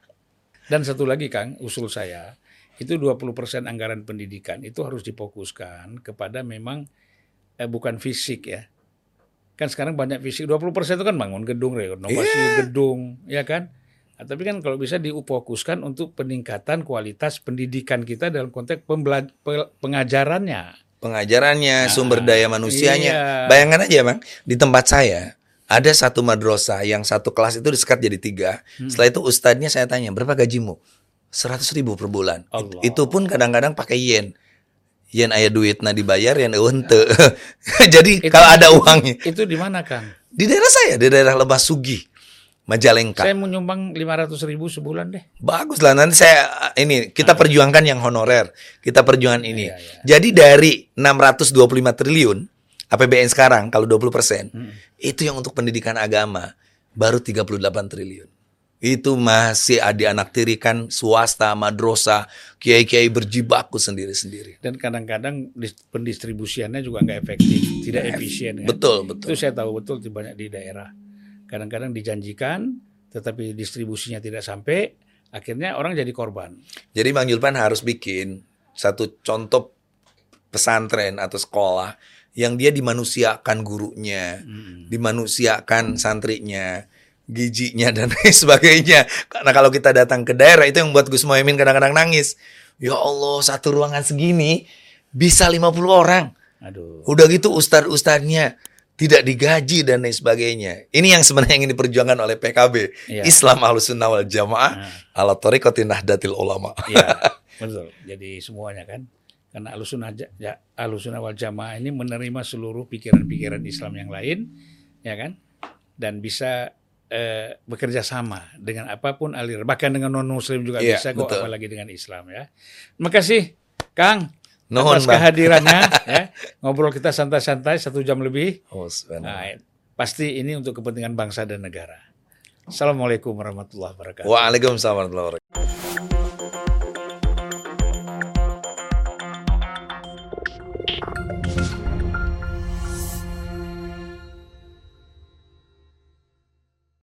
Dan satu lagi Kang, usul saya itu 20% anggaran pendidikan itu harus difokuskan kepada memang eh, bukan fisik ya. Kan sekarang banyak fisik 20% itu kan bangun gedung, renovasi gedung, ya kan? Nah, tapi kan kalau bisa difokuskan untuk peningkatan kualitas pendidikan kita dalam konteks pembela- pe- pengajarannya. Pengajarannya, sumber daya manusianya. iya. Bayangkan aja, Bang, di tempat saya ada satu madrasah yang satu kelas itu disekat jadi tiga. Hmm. Setelah itu ustadznya saya tanya, berapa gajimu? 100 ribu per bulan. Allah. itu pun kadang-kadang pakai yen. Yen ayah duit nah dibayar, yen ente. jadi Itu- kalau ada uangnya. Itu di mana Kang? Di daerah saya, di daerah Lebah Sugih, Majalengka. Saya mau nyumbang 500 ribu sebulan deh. Bagus lah nanti saya ini kita perjuangkan yang honorer, kita perjuangkan ini. Ah. Iya, iya. Jadi dari 625 triliun APBN sekarang kalau 20% Hmm. itu yang untuk pendidikan agama baru 38 triliun. Itu masih ada anak tirikan swasta, madrasah, kiai-kiai berjibaku sendiri-sendiri. dan kadang-kadang dis- pendistribusiannya juga nggak efektif, tidak efisien. Kan? Betul, Itu betul. saya tahu betul di banyak di daerah. Kadang-kadang dijanjikan, tetapi distribusinya tidak sampai, akhirnya orang jadi korban. Jadi Bang Julpan harus bikin satu contoh pesantren atau sekolah yang dia dimanusiakan gurunya, dimanusiakan santrinya, gijinya dan lain sebagainya. Karena kalau kita datang ke daerah itu yang buat Gus Mohaimin kadang-kadang nangis. Ya Allah, satu ruangan segini bisa 50 orang. Aduh. Udah gitu ustadz-ustadznya tidak digaji dan lain sebagainya. Ini yang sebenarnya ingin diperjuangkan oleh PKB. Iya. Islam Ahlus Sunnah wal Jamaah Nah, ala tariqati Nahdlatul Ulama. iya, betul. Jadi semuanya kan, karena alusunah ja, alusunah wal jamaah ini menerima seluruh pikiran-pikiran Islam yang lain, ya kan, dan bisa eh, bekerja sama dengan apa pun aliran, bahkan dengan non Muslim juga Iya, bisa kok, apalagi dengan Islam ya. Terima kasih, Kang. Nuhun, atas kehadirannya ya. Ngobrol kita santai-santai satu jam lebih. Oh. Nah, pasti ini untuk kepentingan bangsa dan negara. Assalamualaikum warahmatullahi wabarakatuh. Waalaikumsalam warahmatullahi wabarakatuh.